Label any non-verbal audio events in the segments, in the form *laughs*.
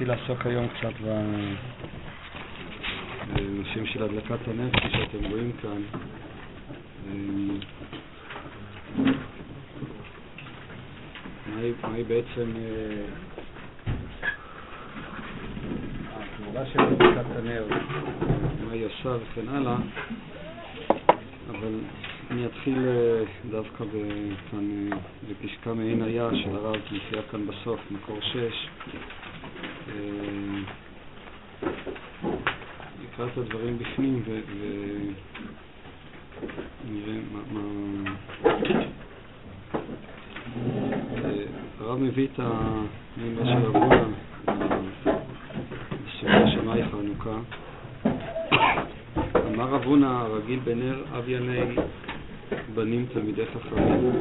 רציתי לעסוק היום קצת בנושאים של הדלקת הנר, כפי שאתם רואים כאן. אמ, מהי, מהי בעצם אה, הפעולה של הדלקת הנר, מה היא עושה וכן הלאה, אבל אני אתחיל אה, דווקא כאן אה, בפסקה מעין היה של הרב, מופיעה כאן בסוף, מקור שש. את הדברים בפנים ונראה מה... הרב מביא את הנימה של אבונה בסוגיה של מאי חנוכה. אמר אבונה הרגיל בנר אב יני בנים תלמידי חכמים.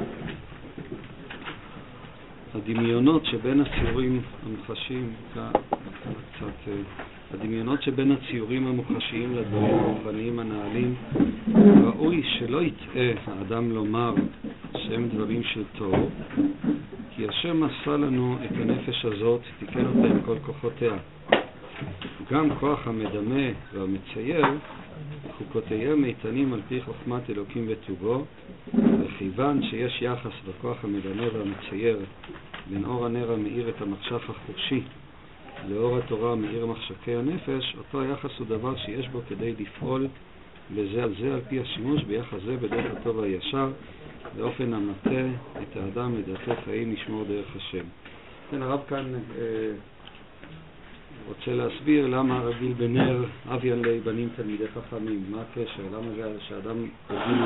הדמיונות שבין הסיורים המחשים, קצת... אה, הדמיונות שבין הציורים המוחשיים לדברים הרוחניים הנעלים, ראוי שלא יטעה האדם לומר שהם דברים של תור, כי השם עשה לנו את הנפש הזאת, תיקן אותה עם כל כוחותיה. גם כוח המדמה והמצייר, חוקותיהם איתנים על פי חוכמת אלוקים וטובו, וכיוון שיש יחס בכוח המדמה והמצייר בין אור הנר המאיר את המחשף החושי לאור התורה המאיר מחשקי הנפש, אותו היחס הוא דבר שיש בו כדי לפעול בזה על זה על פי השימוש ביחס זה בדרך הטוב והישר, באופן המטה את האדם לדרכי חיים לשמור דרך השם. כן, הרב כאן אה, רוצה להסביר למה רגיל בנר אביאן לי בנים תלמידי חכמים, מה הקשר, למה זה שאדם רגיל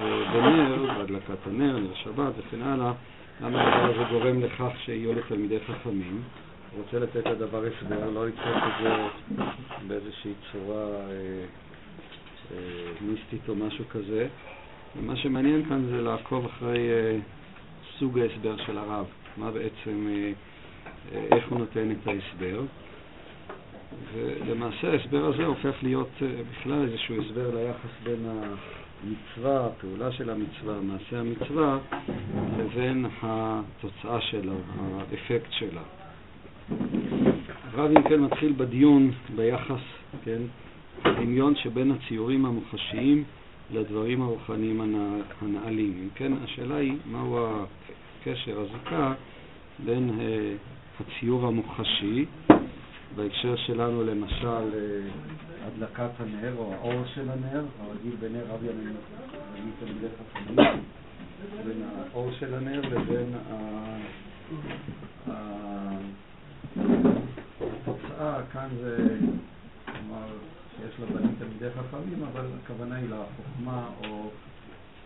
אה, בנר, בהדלקת הנר, נר שבת וכן הלאה, למה הדבר הזה גורם לכך שיהיו לתלמידי חכמים. רוצה לתת לדבר הסבר, לא לתפוס את זה באיזושהי צורה אה, אה, מיסטית או משהו כזה. ומה שמעניין כאן זה לעקוב אחרי אה, סוג ההסבר של הרב, מה בעצם, אה, אה, איך הוא נותן את ההסבר. ולמעשה ההסבר הזה הופך להיות אה, בכלל איזשהו הסבר ליחס בין המצווה, הפעולה של המצווה, מעשה המצווה, לבין התוצאה שלה, האפקט שלה. הרב אם כן מתחיל בדיון ביחס, כן, הדמיון שבין הציורים המוחשיים לדברים הרוחניים הנעלים. אם כן, השאלה היא מהו הקשר, הזיקה, בין uh, הציור המוחשי, בהקשר שלנו למשל uh, הדלקת הנר או האור של הנר, הרגיל בנר רבי הנר, תלמידי חכמים, בין האור של הנר לבין התוצאה, כאן זה, כלומר, שיש לה בנים תלמידי חכמים, אבל הכוונה היא לחוכמה או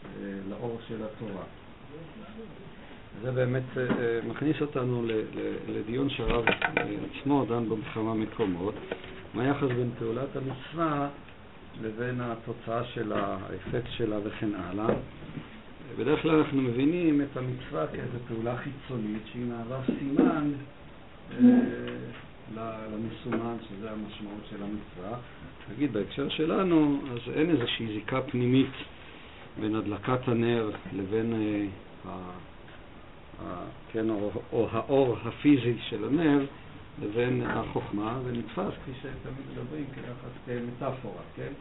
אה, לאור של התורה. זה באמת אה, מכניס אותנו לדיון שהרב אה, עצמו דן בו בכמה מקומות, מה היחס בין פעולת המצווה לבין התוצאה שלה, האפקט שלה וכן הלאה. בדרך כלל אנחנו מבינים את המצווה כאיזו פעולה חיצונית שהיא מהווה סימן למסומן, שזה המשמעות של המצווה. נגיד בהקשר שלנו, אז אין איזושהי זיקה פנימית בין הדלקת הנר לבין אה, ה, ה, כן, או, או האור הפיזי של הנר לבין החוכמה, ונתפס, כפי שתמיד מדברים, כמטאפורה, כן?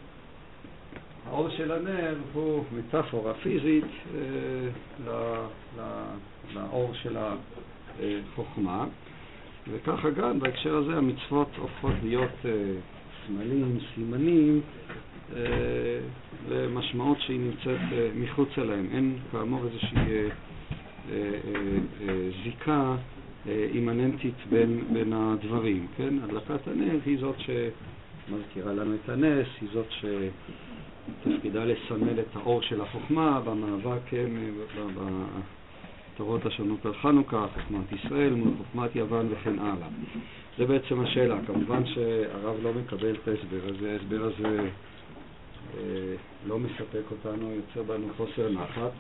האור של הנר הוא מטאפורה פיזית אה, לאור של החוכמה. וככה גם בהקשר הזה המצוות הופכות להיות אה, סמלים, סימנים, אה, למשמעות שהיא נמצאת אה, מחוץ אליהם. אין כאמור איזושהי אה, אה, אה, זיקה אה, אימננטית בין, בין הדברים, כן? הדלקת הנר היא זאת שמזכירה לנו את הנס, היא זאת שתפקידה לסמל את האור של החוכמה במאבק, ההפטרות השונות על חנוכה, חוכמת ישראל מול חוכמת יוון וכן הלאה. זה בעצם השאלה. כמובן שהרב לא מקבל את ההסבר הזה, ההסבר הזה אה, לא מספק אותנו, יוצר בנו חוסר נחת,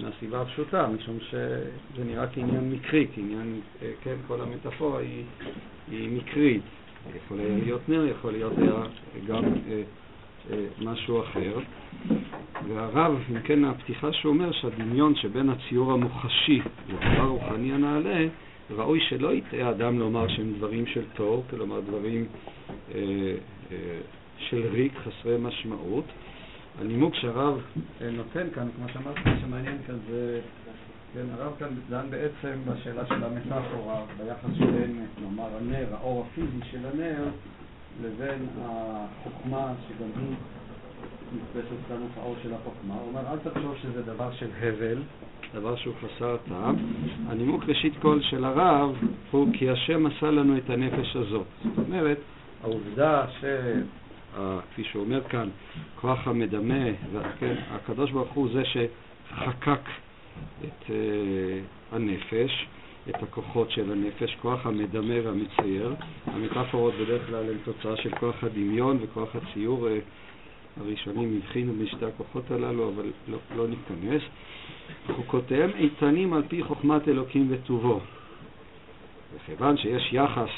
מהסיבה הפשוטה, משום שזה נראה כעניין מקרי, כעניין, אה, כן, כל המטאפורה היא, היא מקרית. יכול להיות נר, יכול להיות גם אה, משהו אחר. והרב, אם כן, הפתיחה שהוא אומר שהדמיון שבין הציור המוחשי לדבר רוחני הנעלה ראוי שלא יטעה אדם לומר שהם דברים של תור, כלומר דברים אה, אה, של ריק, חסרי משמעות. הנימוק שהרב אה, נותן כאן, כמו שאמרתי, מה שמעניין כאן זה, כן, הרב כאן דן בעצם בשאלה של המטאפורה, ביחס שבין, נאמר, הנר, האור הפיזי של הנר, לבין החוכמה, שגם היא נתפסת את האור של החוכמה. הוא אומר, אל תחשוב שזה דבר של הבל, דבר שהוא חסר טעם. הנימוק ראשית כל של הרב הוא כי השם עשה לנו את הנפש הזאת. זאת אומרת, העובדה ש... כפי שהוא אומר כאן, כוח המדמה, כן, הקדוש ברוך הוא זה שחקק את uh, הנפש, את הכוחות של הנפש, כוח המדמה והמצייר. המטאפורות בדרך כלל הן תוצאה של כוח הדמיון וכוח הציור. Uh, הראשונים הבחינו בשתי הכוחות הללו, אבל לא, לא ניכנס. חוקותיהם איתנים על פי חוכמת אלוקים וטובו. וכיוון שיש יחס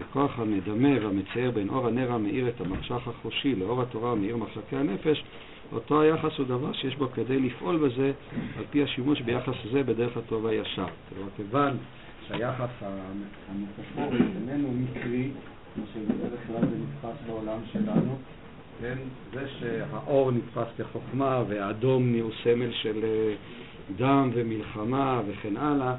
לכוח המדמה והמצייר בין אור הנר המאיר את המחשך החושי לאור התורה המאיר מחשקי הנפש, אותו היחס הוא דבר שיש בו כדי לפעול בזה על פי השימוש ביחס הזה בדרך הטוב הישר. כלומר, כיוון שהיחס המטאפורי איננו מקרי, כמו שבדרך כלל זה נתפס בעולם שלנו, כן? זה שהאור נתפס כחוכמה והאדום הוא סמל של אה, דם ומלחמה וכן הלאה,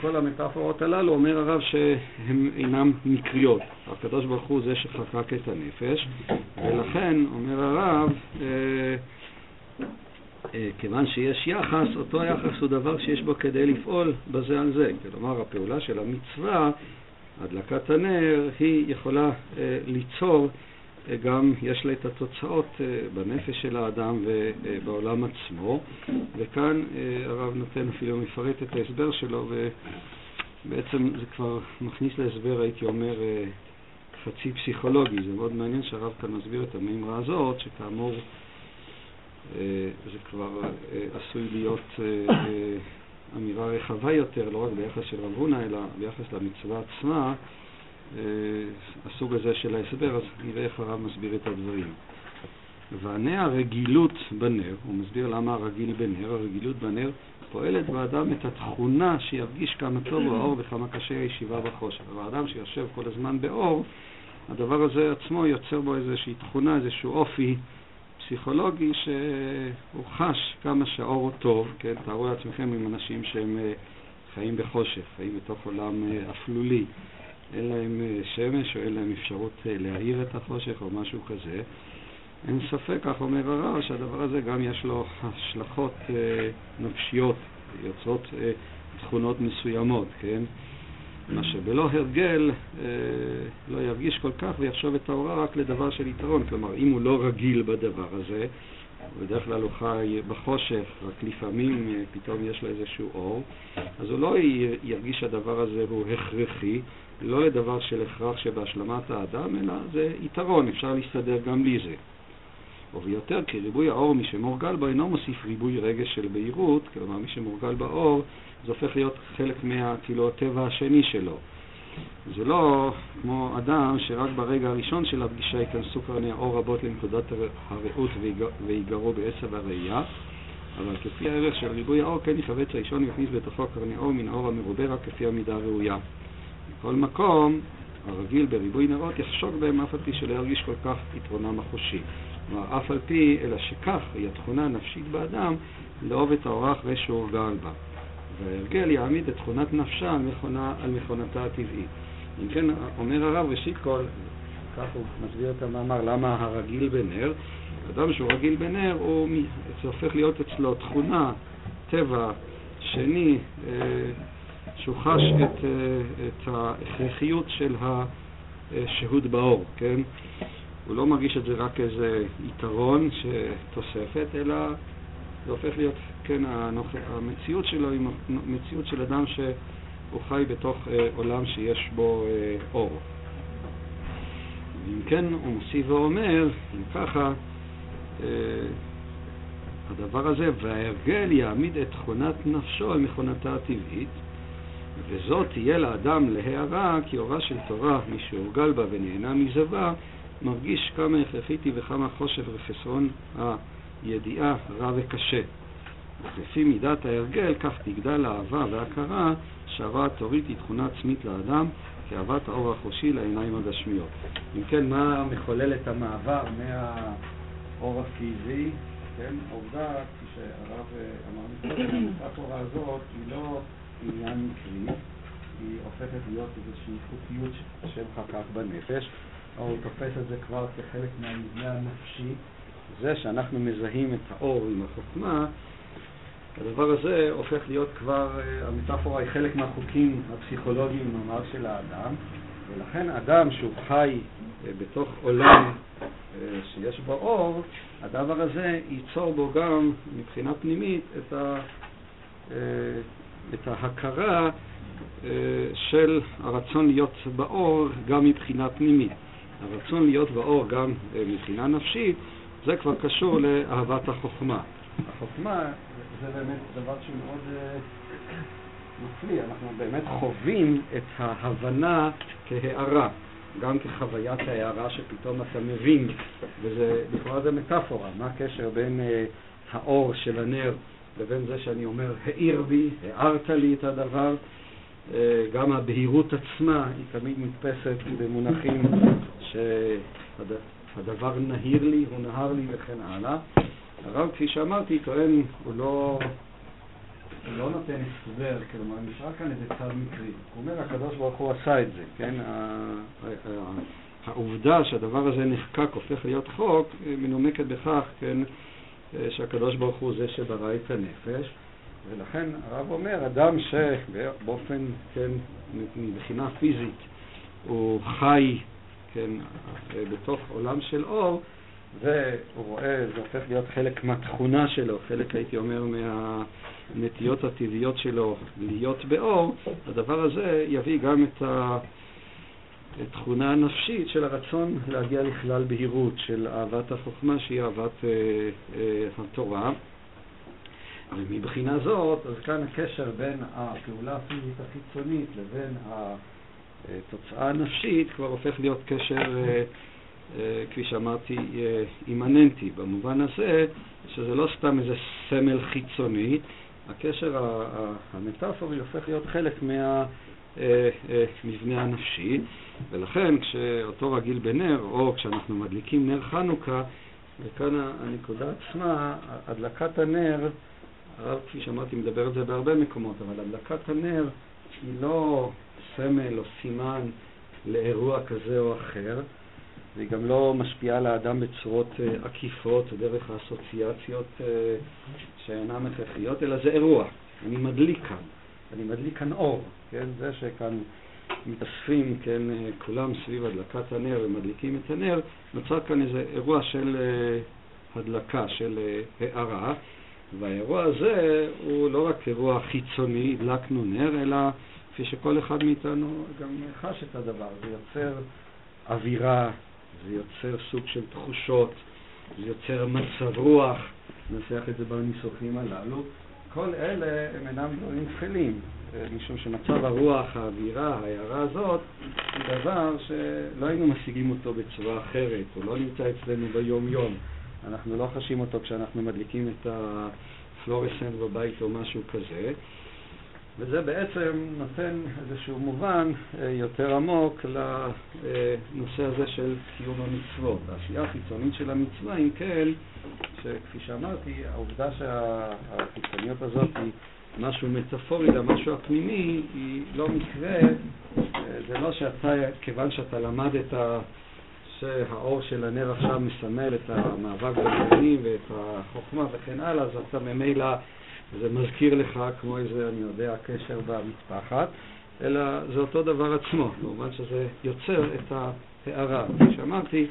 כל המטאפורות הללו אומר הרב שהן אינן מקריות. הקדוש ברוך הוא זה שחקק את הנפש, ולכן אומר הרב, אה, אה, כיוון שיש יחס, אותו יחס הוא דבר שיש בו כדי לפעול בזה על זה. כלומר, הפעולה של המצווה, הדלקת הנר, היא יכולה אה, ליצור גם יש לה את התוצאות אה, בנפש של האדם ובעולם עצמו, וכאן אה, הרב נותן אפילו מפרט את ההסבר שלו, ובעצם זה כבר מכניס להסבר, הייתי אומר, אה, חצי פסיכולוגי. זה מאוד מעניין שהרב כאן מסביר את המימרה הזאת, שכאמור זה כבר עשוי להיות אמירה רחבה יותר, לא רק ביחס של רב הונא, אלא ביחס למצווה עצמה. אה, הסוג הזה של ההסבר, אז נראה איך הרב מסביר את הדברים. וענה הרגילות בנר, הוא מסביר למה הרגיל בנר, הרגילות בנר פועלת באדם את התכונה שירגיש כמה טוב האור וכמה קשה הישיבה בחושך. והאדם שיושב כל הזמן באור, הדבר הזה עצמו יוצר בו איזושהי תכונה, איזשהו אופי פסיכולוגי שהוא חש כמה שהאור הוא טוב, כן? תארו לעצמכם עם אנשים שהם אה, חיים בחושך, חיים בתוך עולם אה, אפלולי. אין להם אה, שמש או אין להם אפשרות אה, להאיר את החושך או משהו כזה. אין ספק, כך אומר הרב, שהדבר הזה גם יש לו השלכות אה, נפשיות, יוצרות תכונות מסוימות, כן? מה שבלא הרגל אה, לא ירגיש כל כך ויחשוב את ההוראה רק לדבר של יתרון. כלומר, אם הוא לא רגיל בדבר הזה, בדרך כלל הוא חי בחושך, רק לפעמים אה, פתאום יש לו איזשהו אור, אז הוא לא ירגיש שהדבר הזה הוא הכרחי, לא לדבר של הכרח שבהשלמת האדם, אלא זה יתרון, אפשר להסתדר גם בלי זה. וביותר כי ריבוי האור מי שמורגל בו אינו מוסיף ריבוי רגש של בהירות, כלומר מי שמורגל באור זה הופך להיות חלק מה, כאילו, הטבע השני שלו. זה לא כמו אדם שרק ברגע הראשון של הפגישה ייכנסו קרני האור רבות לנקודת הרעות ויגרו בעשב הראייה, אבל כפי הערך של ריבוי האור כן יחבץ ראשון ויכניס בתוכו קרני אור מן האור המרובה רק כפי המידה הראויה. בכל מקום, הרגיל בריבוי נרות יחשוק בהם אף על פי שלא ירגיש כל כך יתרונם החושי. כלומר, אף על פי, אלא שכך היא התכונה הנפשית באדם לאהוב את האורח ושהורגל בה. וההרגל יעמיד את תכונת נפשה על, מכונה, על מכונתה הטבעית. אם כן, אומר הרב, ראשית כל, כך הוא מסביר את המאמר, למה הרגיל בנר? אדם שהוא רגיל בנר, הוא, זה הופך להיות אצלו תכונה, טבע, שני, אה, שהוא חש את, אה, את ההכרחיות של השהות באור, כן? הוא לא מרגיש את זה רק איזה יתרון שתוספת, אלא זה הופך להיות, כן, המציאות שלו היא מציאות של אדם שהוא חי בתוך אה, עולם שיש בו אה, אור. ואם כן, הוא מוסיף ואומר, אם ככה, אה, הדבר הזה, וההרגל יעמיד את תכונת נפשו על מכונתה הטבעית, וזאת תהיה לאדם להערה כי אורה של תורה, מי שהורגל בה ונהנה מזה בה, מרגיש כמה הכרחית היא וכמה חושך וחסרון הידיעה רע וקשה. לפי מידת ההרגל, כך תגדל האהבה וההכרה שהרע התורית היא תכונה עצמית לאדם, כאהבת האור החושי לעיניים הגשמיות. אם כן, מה מחולל את המעבר מהאור הפיזי? כן, העובדה, כפי שהרב אמר *coughs* מקודם, המטאפורה הזאת היא לא עניין מקרי, היא הופכת להיות איזושהי חוקיות שהשם חקק בנפש, או תופס את זה כבר כחלק מהמבנה הנפשי. זה שאנחנו מזהים את האור עם החוכמה, הדבר הזה הופך להיות כבר, אה, המטאפורה היא חלק מהחוקים הפסיכולוגיים ממש של האדם, ולכן אדם שהוא חי אה, בתוך עולם אה, שיש בו אור, הדבר הזה ייצור בו גם מבחינה פנימית את, ה, את ההכרה של הרצון להיות באור גם מבחינה פנימית. הרצון להיות באור גם מבחינה נפשית, זה כבר קשור לאהבת החוכמה. החוכמה זה באמת דבר שהוא מאוד אה, מפליא, אנחנו באמת חווים את ההבנה כהערה, גם כחוויית ההערה שפתאום אתה מבין, וזה לכאורה זה מטאפורה, מה הקשר בין האור של הנר לבין זה שאני אומר האיר בי, הארת לי את הדבר, uh, גם הבהירות עצמה היא תמיד נתפסת במונחים שהדבר נהיר לי, הוא נהר לי וכן הלאה. הרב, כפי שאמרתי, טוען, הוא לא, הוא לא נותן הסבר, כלומר, נשאר כאן איזה צד מקרי. הוא אומר, הקדוש ברוך הוא עשה את זה, כן? העובדה שהדבר הזה נחקק, הופך להיות חוק, מנומקת בכך, כן, שהקדוש ברוך הוא זה שברא את הנפש, ולכן הרב אומר, אדם שבאופן, כן, מבחינה פיזית, הוא חי, כן, בתוך עולם של אור, והוא רואה, זה הופך להיות חלק מהתכונה שלו, חלק הייתי אומר מהנטיות הטבעיות שלו להיות באור, הדבר הזה יביא גם את התכונה הנפשית של הרצון להגיע לכלל בהירות, של אהבת החוכמה שהיא אהבת אה, אה, התורה. ומבחינה זאת, אז כאן הקשר בין הפעולה הפיזית החיצונית לבין התוצאה הנפשית כבר הופך להיות קשר אה, אה, כפי שאמרתי, אה, אימננטי, במובן הזה שזה לא סתם איזה סמל חיצוני, הקשר המטאפורי הופך להיות חלק מהמבנה אה, הנפשי, ולכן כשאותו רגיל בנר, או כשאנחנו מדליקים נר חנוכה, וכאן הנקודה עצמה, הדלקת הנר, הרב כפי שאמרתי מדבר על זה בהרבה מקומות, אבל הדלקת הנר היא לא סמל או סימן לאירוע כזה או אחר, והיא גם לא משפיעה על האדם בצורות uh, עקיפות דרך האסוציאציות uh, שאינן הכרחיות, אלא זה אירוע. אני מדליק כאן, אני מדליק כאן אור, כן? זה שכאן מתאספים, כן, uh, כולם סביב הדלקת הנר ומדליקים את הנר, נוצר כאן איזה אירוע של uh, הדלקה, של uh, הערה, והאירוע הזה הוא לא רק אירוע חיצוני, הדלקנו נר, אלא כפי שכל אחד מאיתנו גם חש את הדבר, זה יוצר אווירה, זה יוצר סוג של תחושות, זה יוצר מצב רוח, ננסח את זה בניסוחים הללו. כל אלה הם אינם דברים תפלים, משום שמצב הרוח, האווירה, ההערה הזאת, היא דבר שלא היינו משיגים אותו בצורה אחרת, הוא לא נמצא אצלנו ביום-יום. אנחנו לא חשים אותו כשאנחנו מדליקים את הפלורסנט בבית או משהו כזה. וזה בעצם נותן איזשהו מובן אה, יותר עמוק לנושא הזה של קיום המצוות. העשייה החיצונית של המצווה, אם כן, שכפי שאמרתי, העובדה שהחיצוניות הזאת היא משהו מטאפורי למשהו הפנימי, היא לא מקרה, אה, זה לא שאתה, כיוון שאתה למדת שהאור של הנר עכשיו מסמל את המאבק בגרעינים ואת החוכמה וכן הלאה, אז אתה ממילא זה מזכיר לך כמו איזה, אני יודע, קשר במטפחת, אלא זה אותו דבר עצמו, במובן שזה יוצר את ההערה. כפי שאמרתי,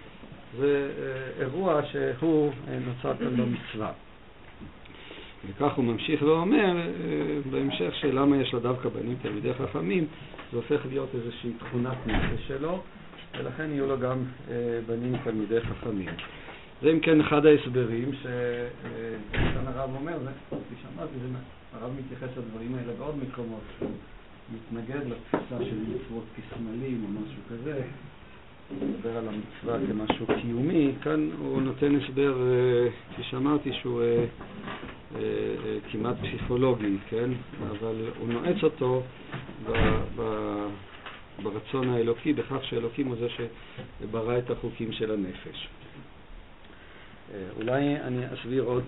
זה אה, אירוע שהוא אה, נוצר כאן במצווה. וכך הוא ממשיך ואומר אה, בהמשך שלמה יש לו דווקא בנים תלמידי חכמים, זה הופך להיות איזושהי תכונת נפש שלו, ולכן יהיו לו גם בנים תלמידי חכמים. זה אם כן אחד ההסברים שכאן הרב אומר, כפי שאמרתי, הרב מתייחס לדברים האלה בעוד מקומות, מתנגד לתפיסה של מצוות כסמלים או משהו כזה, מדבר על המצווה כמשהו קיומי, כאן הוא נותן הסבר, אה, כפי שאמרתי, שהוא אה, אה, כמעט פסיכולוגי, כן? אבל הוא נועץ אותו ברצון האלוקי, בכך שאלוקים הוא זה שברא את החוקים של הנפש. אה, אולי אני אסביר עוד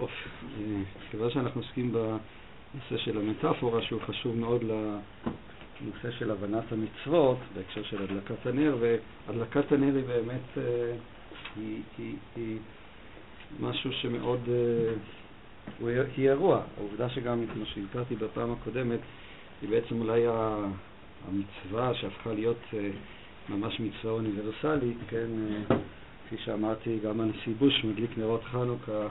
אופ. אה, כיוון שאנחנו עוסקים בנושא של המטאפורה, שהוא חשוב מאוד לנושא של הבנת המצוות, בהקשר של הדלקת הנר, והדלקת הנר היא באמת, היא, משהו שמאוד, היא אירוע. העובדה שגם, כמו שהזכרתי בפעם הקודמת, היא בעצם אולי המצווה שהפכה להיות אה, ממש מצווה אוניברסלית, כן, אה, כפי שאמרתי, גם הנשיא בוש מדליק נרות חנוכה אה,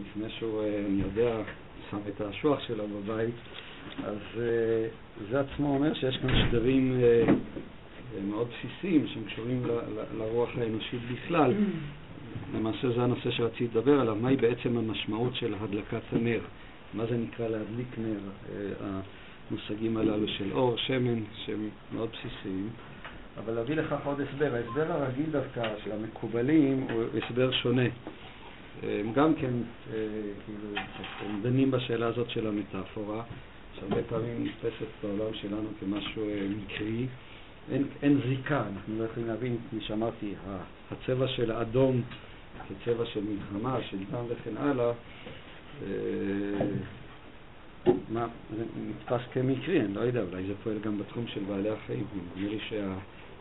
לפני שהוא, אני יודע, שם את האשוח שלו בבית, אז זה עצמו אומר שיש כאן שדרים מאוד בסיסיים שהם קשורים לרוח האנושית בכלל. למעשה זה הנושא שרציתי לדבר עליו, מהי בעצם המשמעות של הדלקת הנר, מה זה נקרא להדליק נר. המושגים הללו של אור, שמן, שהם מאוד בסיסיים. אבל להביא לכך עוד הסבר. ההסבר הרגיל דווקא של המקובלים הוא הסבר שונה. הם גם כן, אה, כאילו, הם דנים בשאלה הזאת של המטאפורה, שהרבה פעמים נתפסת בעולם שלנו כמשהו אה, מקרי. אין, אין זיקה, אנחנו לא יכולים להבין, כפי שאמרתי, הצבע של האדום כצבע של מלחמה, של דם וכן הלאה, אה, מה, נתפס כמקרי, אני לא יודע, אולי זה פועל גם בתחום של בעלי החיים. נדמה לי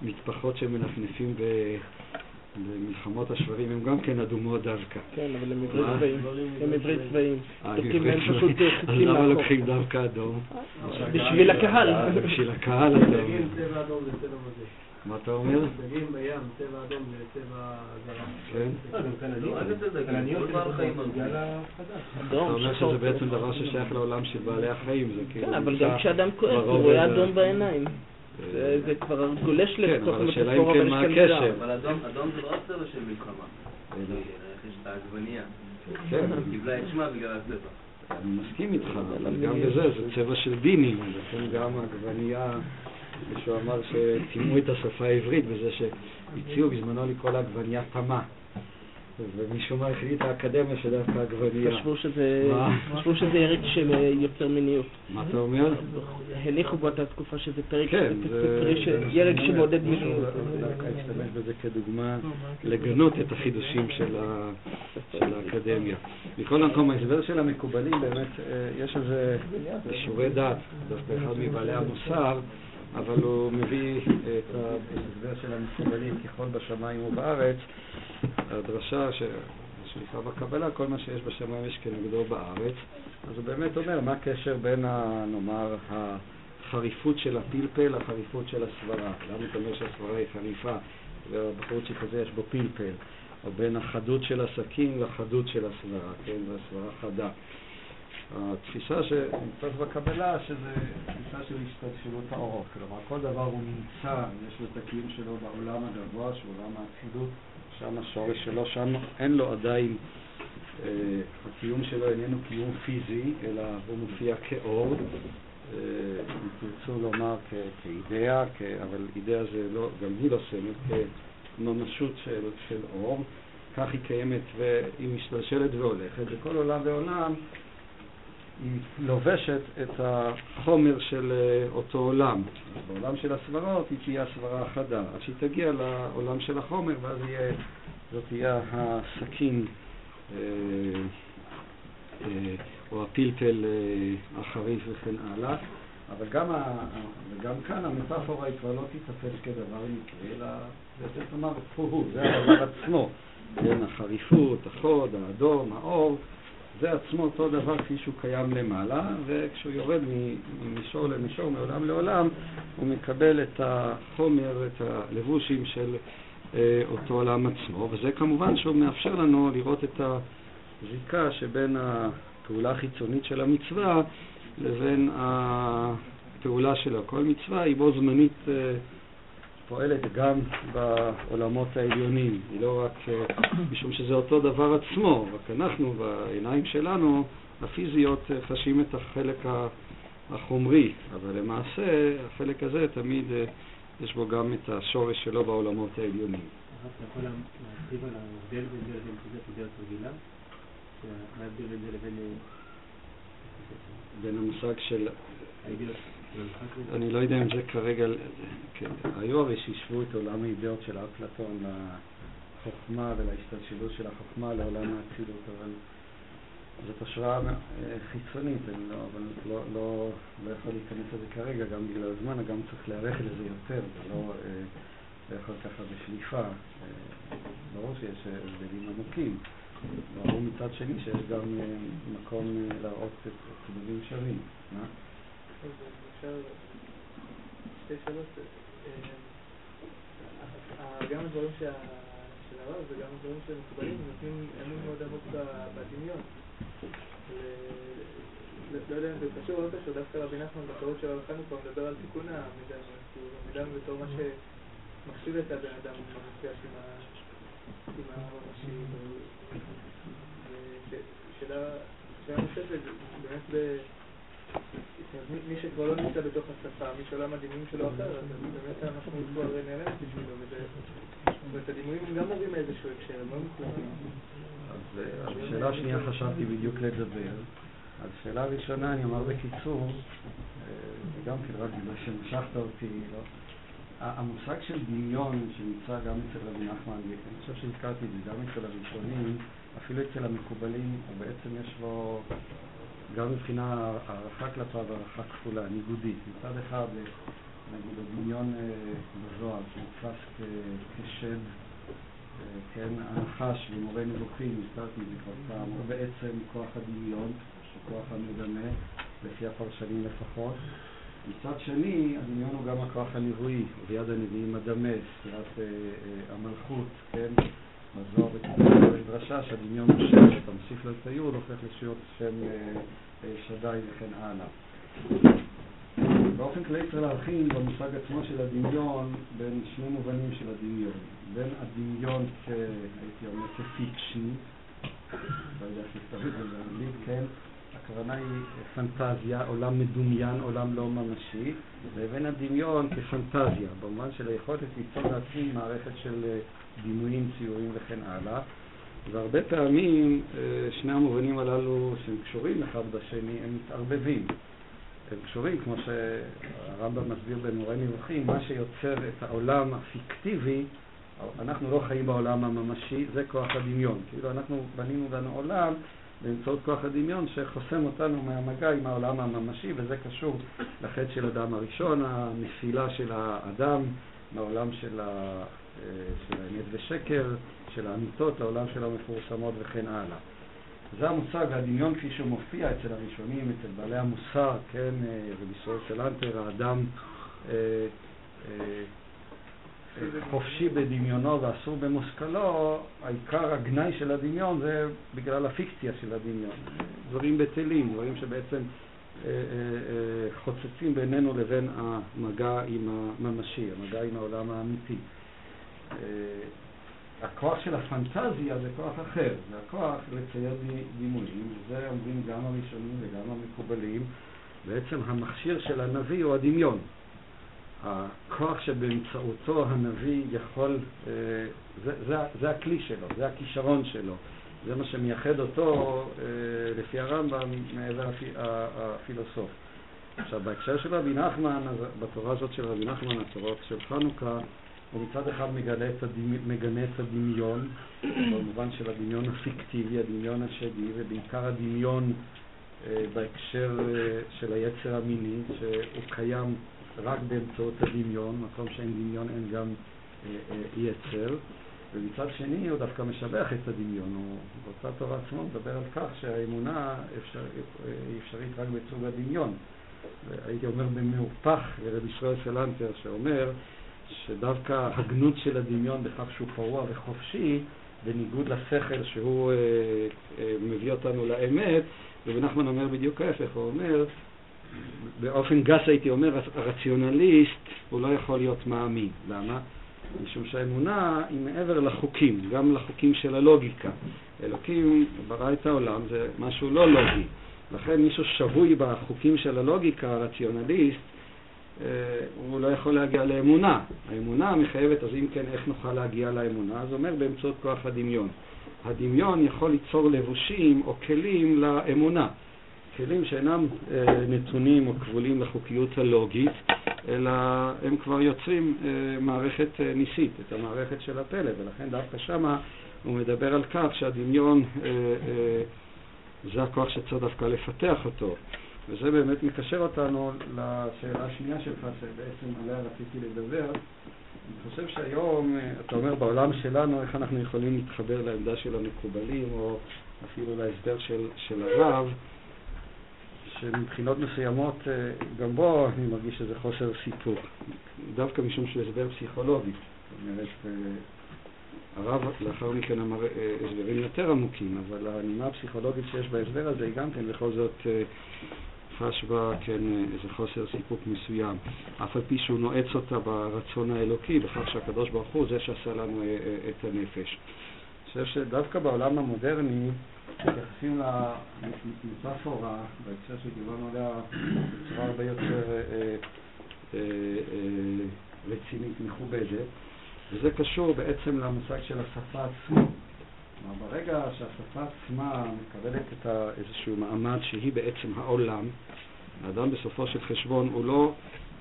שהמטפחות שמנפנפים במלחמות השברים הם גם כן אדומות דווקא. כן, אבל הם עברי צבעים. הם עברי צבעים. חיצים אז למה לוקחים דווקא אדום? בשביל הקהל. בשביל הקהל אתה אומר. צבע אדום. מה אתה אומר? דגים בים, צבע אדום וצבע זרה. כן? אתה אומר שזה בעצם דבר ששייך לעולם של בעלי החיים, כאילו... כן, אבל גם כשאדם כועס הוא רואה אדום בעיניים. זה כבר גולש כן, לתוך המטאפורה כן, מה הקשר? אבל אדום זה לא הצבע של מלחמה. יש את העגבנייה. כן. קיבלה את שמה בגלל הצבע. אני מסכים איתך, אבל גם בזה זה צבע של דינים, לכן גם העגבנייה... מישהו אמר שטימאו את השפה העברית בזה שהציעו בזמנו לקרוא לעגבנייה תמה. ומשום מה החליט האקדמיה שדווקא עגבנייה. חשבו שזה, חשבו שזה ירק של אה, יוצר מיניות. מה אתה אומר? הניחו באותה תקופה שזה פרק, כן, זה ירק שמעודד מיניות. דווקא השתמש בזה כדוגמה לגנות את החידושים של האקדמיה. מכל מקום, ההסבר של המקובלים באמת, אה, יש איזה שיעורי דת, דווקא אחד מבעלי המוסר. אבל הוא מביא את ההסבר של המקובלים ככל בשמיים ובארץ, הדרשה שנקרא בקבלה, כל מה שיש בשמיים יש כנגדו בארץ, אז הוא באמת אומר מה הקשר בין, ה, נאמר, החריפות של הפלפל לחריפות של הסברה. למה אתה אומר שהסברה היא חריפה ובחורצ'יק הזה יש בו פלפל? או בין החדות של הסכין לחדות של הסברה, כן, והסברה חדה. התפיסה שנמצאת בקבלה, שזה תפיסה של השתלשלות האורות. כלומר, כל דבר הוא נמצא, יש לו את הקיום שלו בעולם הגבוה, שהוא עולם האצילות, שם השורש שלו, שם אין לו עדיין, אה, הקיום שלו איננו קיום פיזי, אלא הוא מופיע כאור, אה, אם תרצו לומר כאידאה, כ, אבל אידאה זה לא, גם היא לא סמל, כממשות של, של אור. כך היא קיימת והיא משתלשלת והולכת, וכל עולם ועולם היא לובשת את החומר של אה, אותו עולם. בעולם של הסברות היא תהיה הסברה חדה, עד שהיא תגיע לעולם של החומר, ואז יהיה, זאת תהיה הסכין אה, אה, או הפלפל החריף וכן הלאה. אבל גם, ה, וגם כאן המטאפורה היא כבר לא תיתפס כדבר מקרי, אלא זה תאמר, הוא, זה הדבר עצמו, כן, החריפות, החוד, האדום, האור. זה עצמו אותו דבר כפי שהוא קיים למעלה, וכשהוא יורד ממישור למישור, מעולם לעולם, הוא מקבל את החומר, את הלבושים של אה, אותו עולם עצמו, וזה כמובן שהוא מאפשר לנו לראות את הזיקה שבין הפעולה החיצונית של המצווה לבין הפעולה שלו. כל מצווה היא בו זמנית אה, פועלת גם בעולמות העליונים, היא לא רק אה, משום שזה אותו דבר עצמו, רק אנחנו בעיניים שלנו הפיזיות אה, חשים את החלק החומרי, אבל למעשה החלק הזה תמיד אה, יש בו גם את השורש שלו בעולמות העליונים. אתה יכול להרחיב על ההבדל בין זה לבין תעודת רגילה? מה ההבדל בין זה לבין בין המושג של... אני לא יודע אם זה כרגע... כן, היו הרי שהשוו את עולם האידאות של אפלטון לחוכמה ולהשתלשלות של החוכמה לעולם האצילות, אבל זאת השראה אה, חיצונית, אני לא, אבל לא, לא, לא יכול להיכנס לזה כרגע, גם בגלל הזמן, גם צריך להיערך לזה יותר, זה לא, אה, לא יכול ככה בשליפה. אה, ברור שיש הבדלים עמוקים. ברור מצד שני שיש גם מקום להראות את צדדים שווים. מה? גם הדברים של הרב וגם הדברים שמקובלים נותנים אמון מאוד עמוק בדמיון. לא יודע אם זה קשור או לא קשור, דווקא רבי נחמן בקרות של הרב חנוכה מדבר על תיקון המידע, כאילו המידע בתור מה שמחשיב את הבן אדם במפגש עם הממשי. שאלה נוספת, באמת מי שכבר לא נמצא בתוך השפה, מי שעולם הדימויים שלו אחר, אז באמת המשמעות פה הרי נעלמת בשבילו, ואת הדימויים גם מורים מאיזשהו הקשר, הם לא מוחלטים. אז השאלה השנייה חשבתי בדיוק לדבר. על השאלה הראשונה אני אומר בקיצור, וגם כן רק בגלל שמשכת אותי, לא? המושג של דמיון שנמצא גם אצל רבי נחמן, אני חושב שהזכרתי את זה גם אצל הראשונים, אפילו אצל המקובלים, בעצם יש לו גם מבחינה הערכה כלפיו הערכה כפולה, ניגודית. מצד אחד, נגיד הדמיון בזוהר שנתפס כשד כן, הנחש ומורה נבוכים, הזכרתי את זה כבר פעם, הוא בעצם כוח הדמיון, כוח המדמה, לפי הפרשנים לפחות. מצד שני, הדמיון הוא גם הכוח הנבואי, וביד הנביאים הדמה, ספירת אה, אה, המלכות, כן? בזוהר בדרשה שהדמיון הוא שם, שאתה מוסיף לו את היוד, הופך לשיות שם אה, אה, שדי וכן הלאה. באופן כללי צריך להבחין במושג עצמו של הדמיון בין שני מובנים של הדמיון. בין הדמיון כ... הייתי אומר כפיקשן, לא יודע איך לכתוב את זה באנגלית, כן? הכוונה היא פנטזיה, עולם מדומיין, עולם לא ממשי, לבין הדמיון כפנטזיה, במובן של היכולת ליצור לעצמי מערכת של אה, דימויים, ציורים וכן הלאה. והרבה פעמים אה, שני המובנים הללו שהם קשורים אחד בשני, הם מתערבבים. הם קשורים, כמו שהרמב"ם מסביר במורה נבוכים, מה שיוצר את העולם הפיקטיבי, אנחנו לא חיים בעולם הממשי, זה כוח הדמיון. כאילו אנחנו בנינו לנו עולם באמצעות כוח הדמיון שחוסם אותנו מהמגע עם העולם הממשי, וזה קשור לחטא של אדם הראשון, הנפילה של האדם מהעולם של, ה, של האמת ושקר, של האמיתות, לעולם של המפורסמות וכן הלאה. זה המושג, הדמיון כפי שהוא מופיע אצל הראשונים, אצל בעלי המוסר, כן, רבי ישראל סלנטר, האדם אה, אה, חופשי בדמיונו ואסור במושכלו, העיקר הגנאי של הדמיון זה בגלל הפיקציה של הדמיון. דברים בטלים, דברים שבעצם אה, חוצצים בינינו לבין המגע עם הממשי, המגע עם העולם האמיתי. הכוח של הפנטזיה זה כוח אחר, זה הכוח לצייר דימויים, וזה אומרים גם הראשונים וגם המקובלים. בעצם המכשיר של הנביא הוא הדמיון. הכוח שבאמצעותו הנביא יכול, אה, זה, זה, זה הכלי שלו, זה הכישרון שלו, זה מה שמייחד אותו, אה, לפי הרמב"ם, מעבר הפילוסוף. עכשיו, בהקשר של רבי נחמן, בתורה הזאת של רבי נחמן, התורות של חנוכה, הוא מצד אחד מגנה את הדמיון, במובן של הדמיון הפיקטיבי, הדמיון השדי, ובעיקר הדמיון אה, בהקשר אה, של היצר המיני, שהוא קיים רק באמצעות הדמיון, מקום שאין דמיון אין גם אה, אה, יצר. ומצד שני הוא דווקא משבח את הדמיון, הוא באותה תורה עצמו מדבר על כך שהאמונה אפשר, אה, אפשרית רק בסוג הדמיון. הייתי אומר במהופך לרב ישראל סלנטר שאומר שדווקא הגנות של הדמיון בכך שהוא פרוע וחופשי, בניגוד לשכל שהוא אה, אה, מביא אותנו לאמת, רבי נחמן אומר בדיוק ההפך, הוא אומר, באופן גס הייתי אומר, הרציונליסט הוא לא יכול להיות מאמין. למה? משום שהאמונה היא מעבר לחוקים, גם לחוקים של הלוגיקה. אלוקים ברא את העולם, זה משהו לא לוגי. לכן מישהו שבוי בחוקים של הלוגיקה, הרציונליסט, הוא לא יכול להגיע לאמונה. האמונה מחייבת, אז אם כן, איך נוכל להגיע לאמונה? אז אומר באמצעות כוח הדמיון. הדמיון יכול ליצור לבושים או כלים לאמונה. כלים שאינם אה, נתונים או כבולים לחוקיות הלוגית, אלא הם כבר יוצרים אה, מערכת אה, ניסית, את המערכת של הפלא, ולכן דווקא שמה הוא מדבר על כך שהדמיון אה, אה, זה הכוח שצריך דווקא לפתח אותו. וזה באמת מקשר אותנו לשאלה השנייה שלך, שבעצם עליה רציתי לדבר. אני חושב שהיום, אה, אתה אומר בעולם שלנו, איך אנחנו יכולים להתחבר לעמדה של המקובלים, או אפילו להסבר של, של הרב, שמבחינות מסוימות, אה, גם בו אני מרגיש שזה חוסר סיפוק, דווקא משום שהוא הסבר פסיכולוגי. זאת אומרת, אה, הרב לאחר מכן אמר הסברים יותר עמוקים, אבל הנימה הפסיכולוגית שיש בהסבר הזה היא גם כן בכל זאת חש בה כן איזה חוסר סיפוק מסוים, אף על פי שהוא נועץ אותה ברצון האלוקי, בכך שהקדוש ברוך הוא זה שעשה לנו אה, אה, את הנפש. אני חושב שדווקא בעולם המודרני מתייחסים למטאפורה, בהקשר שדיברנו עליה בצורה הרבה יותר אה, רצינית, מכובדת, וזה קשור בעצם למושג של השפה עצמה. כלומר, ברגע שהשפה עצמה מקבלת את איזשהו מעמד שהיא בעצם העולם, האדם בסופו של חשבון הוא לא,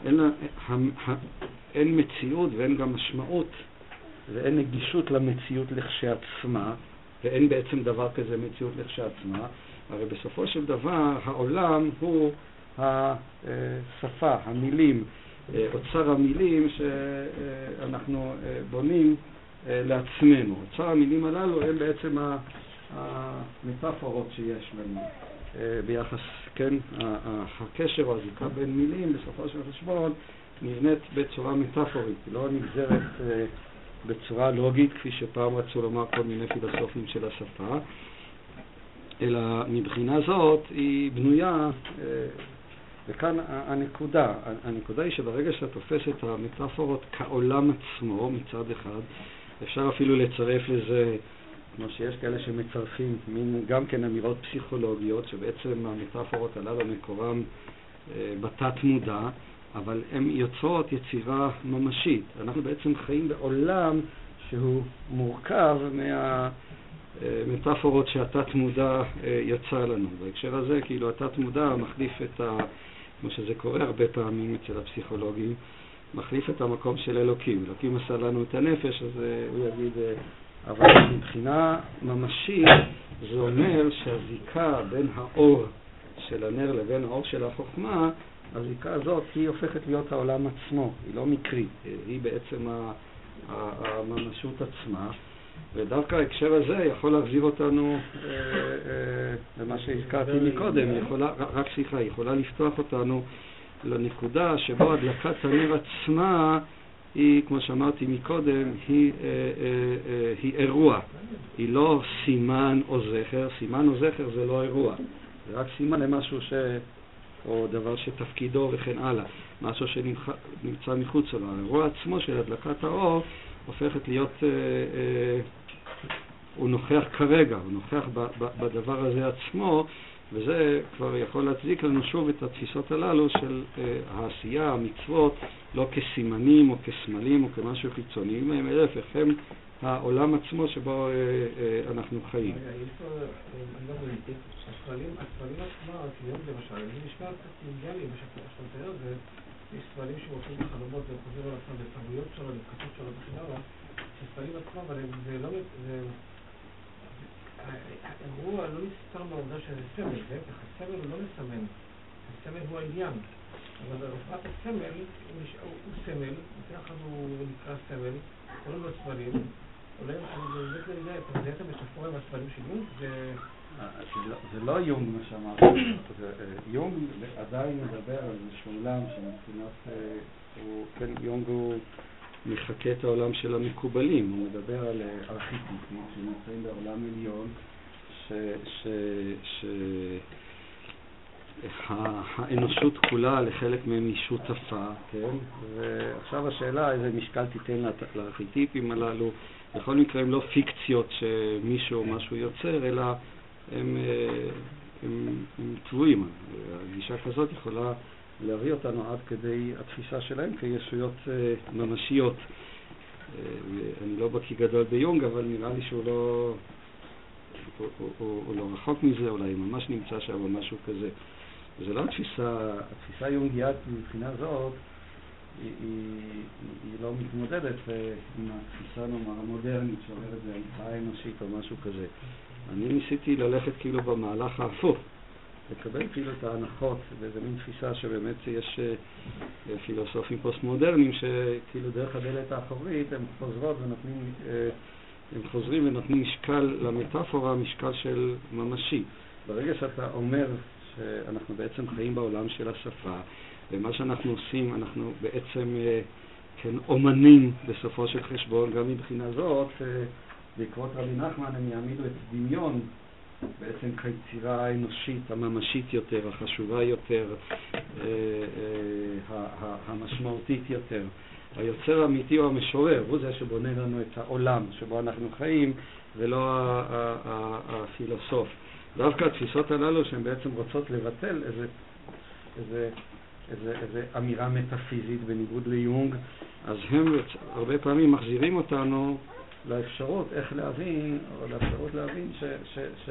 אין, אין מציאות ואין גם משמעות ואין נגישות למציאות לכשעצמה, ואין בעצם דבר כזה מציאות לכשעצמה, הרי בסופו של דבר העולם הוא השפה, המילים, אוצר המילים שאנחנו בונים אה, לעצמנו. אוצר המילים הללו הם בעצם המטאפורות שיש לנו אה, ביחס, כן, הקשר או הזיקה בין מילים בסופו של חשבון נבנית בצורה מטאפורית, לא נגזרת אה, בצורה לוגית כפי שפעם רצו לומר כל מיני פילוסופים של השפה, אלא מבחינה זאת היא בנויה, וכאן הנקודה, הנקודה היא שברגע שאתה תופס את המטאפורות כעולם עצמו מצד אחד, אפשר אפילו לצרף לזה, כמו שיש כאלה שמצרפים, מין גם כן אמירות פסיכולוגיות, שבעצם המטאפורות הללו מקורם אה, בתת מודע, אבל הן יוצרות יצירה ממשית. אנחנו בעצם חיים בעולם שהוא מורכב מהמטאפורות שהתת מודע אה, יצר לנו. בהקשר הזה, כאילו התת מודע מחליף את ה... כמו שזה קורה הרבה פעמים אצל הפסיכולוגים, מחליף את המקום של אלוקים. אלוקים עשה לנו את הנפש, אז אה, הוא יגיד, אה, אבל מבחינה ממשית זה אומר שהזיקה בין האור של הנר לבין האור של החוכמה, הזיקה הזאת היא הופכת להיות העולם עצמו, היא לא מקרית, אה, היא בעצם הממשות עצמה. ודווקא ההקשר הזה יכול להחזיר אותנו למה שהזכרתי מקודם, רק סליחה, יכולה לפתוח אותנו לנקודה שבו הדלקת הנר עצמה היא, כמו שאמרתי מקודם, היא, אה, אה, אה, היא אירוע, היא לא סימן או זכר, סימן או זכר זה לא אירוע, זה רק סימן למשהו ש... או דבר שתפקידו וכן הלאה, משהו שנמצא מחוץ לו. האירוע עצמו של הדלקת האור הופכת להיות, אה, אה, הוא נוכח כרגע, הוא נוכח ב, ב, בדבר הזה עצמו, וזה כבר יכול להצדיק לנו שוב את התפיסות הללו של אה, העשייה, המצוות, לא כסימנים או כסמלים או כמשהו חיצוני, הם להפך, הם העולם עצמו שבו אה, אה, אנחנו חיים. יש הלאה, שספרים עצמם, אבל זה לא... האירוע לא נסתר מהעובדה שזה סמל, להפך, הסמל הוא לא מסמן, הסמל הוא העניין. אבל הופעת הסמל הוא סמל, וככה הוא נקרא סמל, קוראים לו סמלים. אולי לא מזהה את המטאפורה והסמלים של יונג? זה לא יונג מה שאמרת, יונג עדיין מדבר על איזשהו עולם שמבחינת, כן, יונג הוא מחקה את העולם של המקובלים, הוא מדבר על אה, ארכיטיפים שנמצאים בעולם עליון, שהאנושות כולה לחלק מהם היא שותפה, כן? ועכשיו השאלה איזה משקל תיתן לארכיטיפים הללו. בכל מקרה הם לא פיקציות שמישהו או משהו יוצר, אלא הם, אה, הם, הם תבואים. הגישה כזאת יכולה להביא אותנו עד כדי התפיסה שלהם כישויות אה, ממשיות. אה, אני לא בקיא גדול ביונג, אבל נראה לי שהוא לא... הוא, הוא, הוא, לא רחוק מזה, אולי ממש נמצא שם או משהו כזה. זה לא התפיסה, התפיסה היונגיאט מבחינה זאת, היא, היא, היא לא מתמודדת אה, עם התפיסה, נאמר, המודרנית שאומרת זה המצאה אנושית או משהו כזה. אני ניסיתי ללכת כאילו במהלך ההפוך, לקבל כאילו את ההנחות, ואיזה מין תפיסה שבאמת יש אה, פילוסופים פוסט-מודרניים שכאילו דרך הדלת האחורית הם חוזרות ונותנים, אה, הם חוזרים ונותנים משקל למטאפורה, משקל של ממשי. ברגע שאתה אומר שאנחנו בעצם חיים בעולם של השפה, ומה שאנחנו עושים, אנחנו בעצם אה, כן אומנים בסופו של חשבון, גם מבחינה זאת, בעקבות רבי נחמן הם יעמידו את דמיון בעצם כיצירה האנושית הממשית יותר, החשובה יותר, אה, אה, המשמעותית יותר. היוצר האמיתי הוא המשורר, הוא זה שבונה לנו את העולם שבו אנחנו חיים, ולא הפילוסוף. דווקא התפיסות הללו שהן בעצם רוצות לבטל איזה, איזה, איזה, איזה אמירה מטאפיזית בניגוד ליונג, אז הם הרבה פעמים מחזירים אותנו לאפשרות איך להבין, או לאפשרות להבין ש, ש, ש,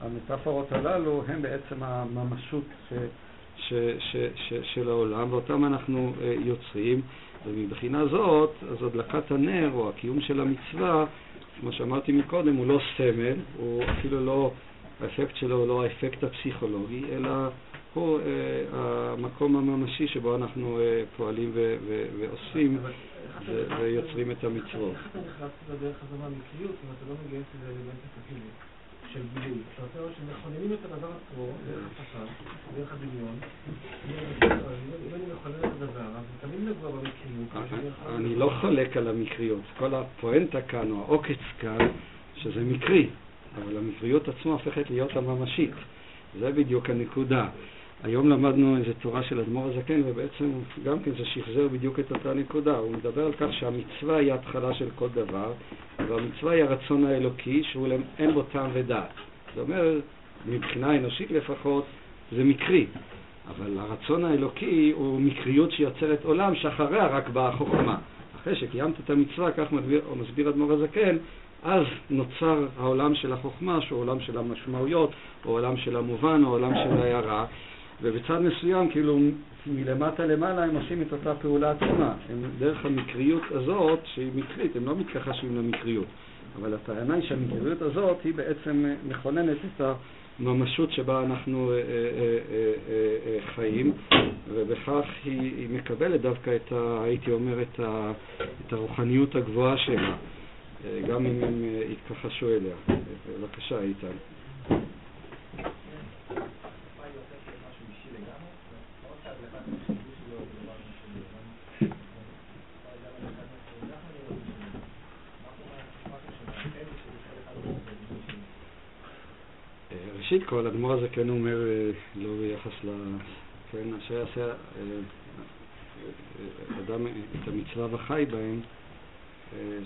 שהמטאפורות הללו הן בעצם הממשות ש, ש, ש, ש, של העולם, ואותם אנחנו uh, יוצרים, ומבחינה זאת, אז הדלקת הנר, או הקיום של המצווה, כמו שאמרתי מקודם, הוא לא סמל, הוא אפילו לא, האפקט שלו הוא לא האפקט הפסיכולוגי, אלא הוא uh, המקום הממשי שבו אנחנו uh, פועלים ו- ו- ועושים. ויוצרים את המצוות. איך אתה נכנס לדרך הזו מהמקריות אם אתה לא מגייס את זה לאלמנט של גילוי? אתה אומר שמכוננים את הדבר עצמו דרך השפה, דרך הדמיון. אם אני מכונן את הדבר, אז תמיד נגוע במקריות. אני לא חולק על המקריות. כל הפואנטה כאן, או העוקץ כאן, שזה מקרי, אבל המקריות עצמה הופכת להיות הממשית. זה בדיוק הנקודה. היום למדנו איזה תורה של אדמו"ר הזקן, ובעצם גם כן זה שחזר בדיוק את אותה נקודה. הוא מדבר על כך שהמצווה היא התחלה של כל דבר, והמצווה היא הרצון האלוקי, שהוא אין בו טעם ודעת. זאת אומרת, מבחינה אנושית לפחות, זה מקרי. אבל הרצון האלוקי הוא מקריות שיוצרת עולם שאחריה רק באה החוכמה. אחרי שקיימת את המצווה, כך מסביר, מסביר אדמו"ר הזקן, אז נוצר העולם של החוכמה, שהוא עולם של המשמעויות, או עולם של המובן, או עולם של ההערה. ובצד מסוים, כאילו, מלמטה למעלה הם עושים את אותה פעולה עצמה. הם דרך המקריות הזאת, שהיא מקרית, הם לא מתכחשים למקריות. אבל הטענה היא שהמקריות הזאת היא בעצם מכוננת את הממשות שבה אנחנו אה, אה, אה, חיים, ובכך היא, היא מקבלת דווקא את, ה, הייתי אומר, את, ה, את הרוחניות הגבוהה שלה, גם אם הם יתכחשו אליה. בבקשה, איתן. ראשית כל, אדמו"ר הזה כן אומר, אה, לא ביחס ל... כן, אשר יעשה אה, אדם את המצווה וחי בהם, אה,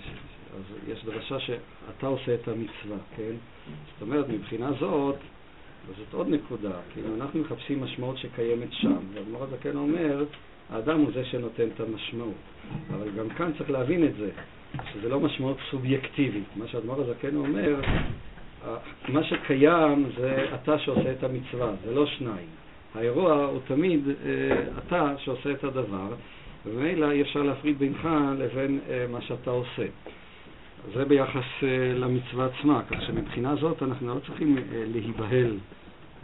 אז יש דרשה שאתה עושה את המצווה, כן? זאת אומרת, מבחינה זאת, זאת עוד נקודה, כאילו אנחנו מחפשים משמעות שקיימת שם, ואדמו"ר הזה כן אומר, האדם הוא זה שנותן את המשמעות. אבל גם כאן צריך להבין את זה, שזה לא משמעות סובייקטיבית. מה שאדמו"ר הזקן אומר, מה שקיים זה אתה שעושה את המצווה, זה לא שניים. האירוע הוא תמיד אה, אתה שעושה את הדבר, וממילא אי אפשר להפריד בינך לבין אה, מה שאתה עושה. זה ביחס אה, למצווה עצמה, כך שמבחינה זאת אנחנו לא צריכים אה, להיבהל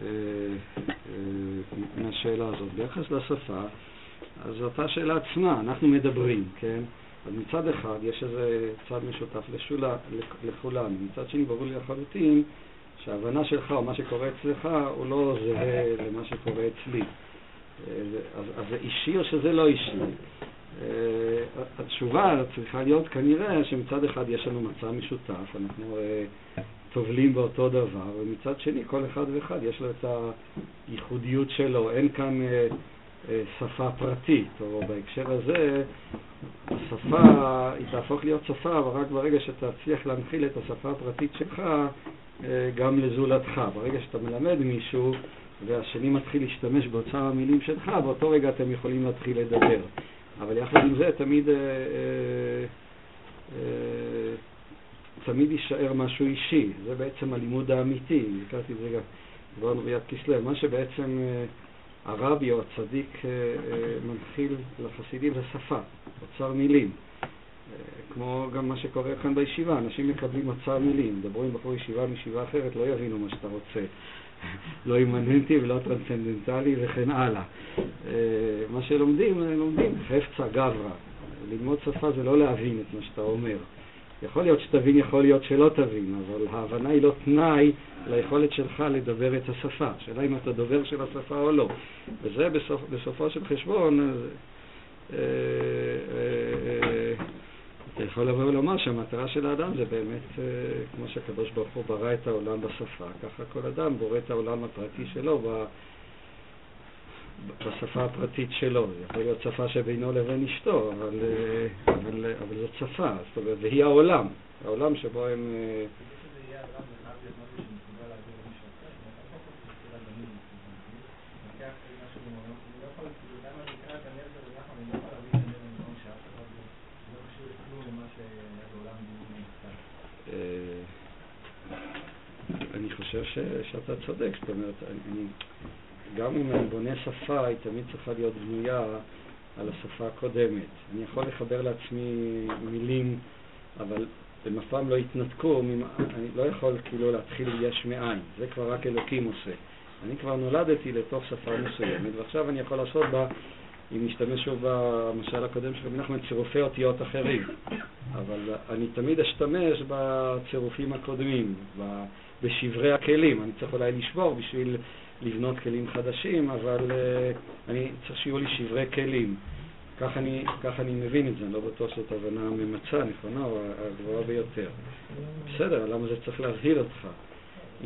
אה, אה, מהשאלה הזאת. ביחס לשפה, אז אותה שאלה עצמה, אנחנו מדברים, כן? אז מצד אחד יש איזה צד משותף לשולה, לכולנו, מצד שני ברור לי לחלוטין שההבנה שלך או מה שקורה אצלך הוא לא זהה למה שקורה אצלי. אז, אז זה אישי או שזה לא אישי? אה, התשובה צריכה להיות כנראה שמצד אחד יש לנו מצע משותף, אנחנו אה, טובלים באותו דבר, ומצד שני כל אחד ואחד יש לו את הייחודיות שלו, אין כאן אה, שפה פרטית, או בהקשר הזה השפה היא תהפוך להיות שפה, אבל רק ברגע שאתה תצליח להנחיל את השפה הפרטית שלך אה, גם לזולתך. ברגע שאתה מלמד מישהו והשני מתחיל להשתמש באוצר המילים שלך, באותו רגע אתם יכולים להתחיל לדבר. אבל יחד עם זה תמיד אה, אה, תמיד יישאר משהו אישי, זה בעצם הלימוד האמיתי, הזכרתי את זה גם, דיברנו ביד כסלו, מה שבעצם אה, הרבי או הצדיק אה, מנחיל לחסידים זה שפה, אוצר מילים. כמו גם מה שקורה כאן בישיבה, אנשים מקבלים אוצר מילים, דברו עם בחור ישיבה מישיבה אחרת, לא יבינו מה שאתה רוצה. *laughs* לא אימננטי ולא טרנסצנדנטלי וכן הלאה. מה שלומדים, לומדים חפצא גברא. ללמוד שפה זה לא להבין את מה שאתה אומר. יכול להיות שתבין, יכול להיות שלא תבין, אבל ההבנה היא לא תנאי ליכולת שלך לדבר את השפה. השאלה אם אתה דובר של השפה או לא. וזה בסופ, בסופו של חשבון, אה, אה, אה, אתה יכול לבוא ולומר שהמטרה של האדם זה באמת, כמו שהקדוש ברוך הוא ברא את העולם בשפה, ככה כל אדם בורא את העולם הפרטי שלו בשפה הפרטית שלו. זה יכול להיות שפה שבינו לבין אשתו, אבל, אבל, אבל זאת שפה, זאת אומרת, והיא העולם, העולם שבו הם... אה, אה, אני חושב שאתה צודק, זאת אומרת, אני, גם אם אני בונה שפה, היא תמיד צריכה להיות בנויה על השפה הקודמת. אני יכול לחבר לעצמי מילים, אבל הם אף פעם לא יתנתקו, אני לא יכול כאילו להתחיל יש מאין, זה כבר רק אלוקים עושה. אני כבר נולדתי לתוך שפה מסוימת, ועכשיו אני יכול לעשות בה, אם נשתמש שוב במשל הקודם של רבי נחמן, צירופי אותיות אחרים. אבל אני תמיד אשתמש בצירופים הקודמים, בשברי הכלים. אני צריך אולי לשבור בשביל לבנות כלים חדשים, אבל uh, אני צריך שיהיו לי שברי כלים. כך אני, כך אני מבין את זה, אני לא בטוח שזאת הבנה ממצה, נכונה, או הגבוהה ביותר. בסדר, למה זה צריך להבהיל אותך?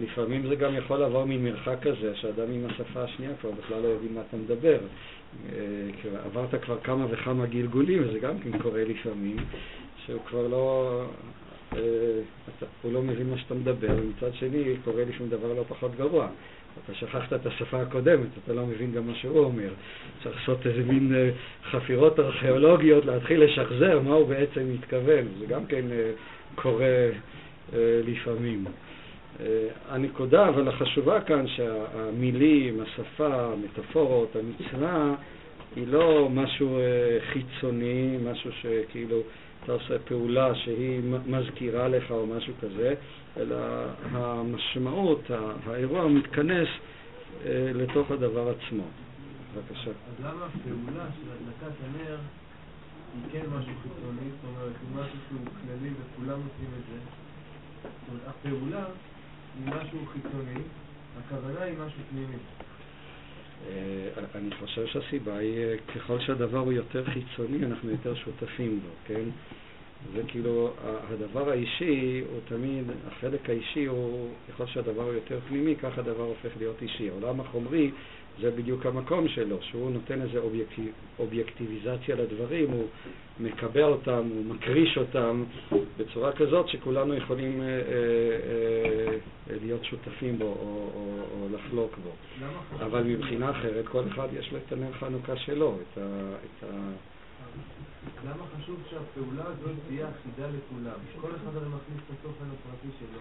לפעמים זה גם יכול לעבור ממרחק כזה, שאדם עם השפה השנייה כבר בכלל לא יודעים מה אתה מדבר. אה, עברת כבר כמה וכמה גלגולים, וזה גם כן קורה לפעמים, שהוא כבר לא... אה, הוא לא מבין מה שאתה מדבר, ומצד שני קורה לי שום דבר לא פחות גרוע. אתה שכחת את השפה הקודמת, אתה לא מבין גם מה שהוא אומר. צריך לעשות איזה מין אה, חפירות ארכיאולוגיות, להתחיל לשחזר מה הוא בעצם מתכוון. זה גם כן אה, קורה אה, לפעמים. הנקודה אבל החשובה כאן שהמילים, השפה, המטאפורות, המצווה, היא לא משהו חיצוני, משהו שכאילו אתה עושה פעולה שהיא מזכירה לך או משהו כזה, אלא המשמעות, האירוע מתכנס אה, לתוך הדבר עצמו. בבקשה. אז למה הפעולה של הדלקת הנר היא כן משהו חיצוני, זאת אומרת, היא משהו שהוא כללי וכולם עושים את זה? זאת אומרת, הפעולה היא משהו חיצוני, הכוונה היא משהו פנימי. אה, אני חושב שהסיבה היא, אה, ככל שהדבר הוא יותר חיצוני, אנחנו יותר שותפים בו, כן? זה כאילו, הדבר האישי הוא תמיד, החלק האישי הוא, ככל שהדבר הוא יותר פנימי, כך הדבר הופך להיות אישי. העולם החומרי זה בדיוק המקום שלו, שהוא נותן איזו אובייקטיב, אובייקטיביזציה לדברים, הוא מקבע אותם, הוא מקריש אותם בצורה כזאת שכולנו יכולים אה, אה, אה, להיות שותפים בו או, או, או לחלוק בו. אבל מבחינה אחרת, כל אחד יש לו את הנר חנוכה שלו, את ה... את ה למה חשוב שהפעולה הזאת תהיה אחידה לכולם? כל אחד הרי מכניס את התוכן הפרטי שלו.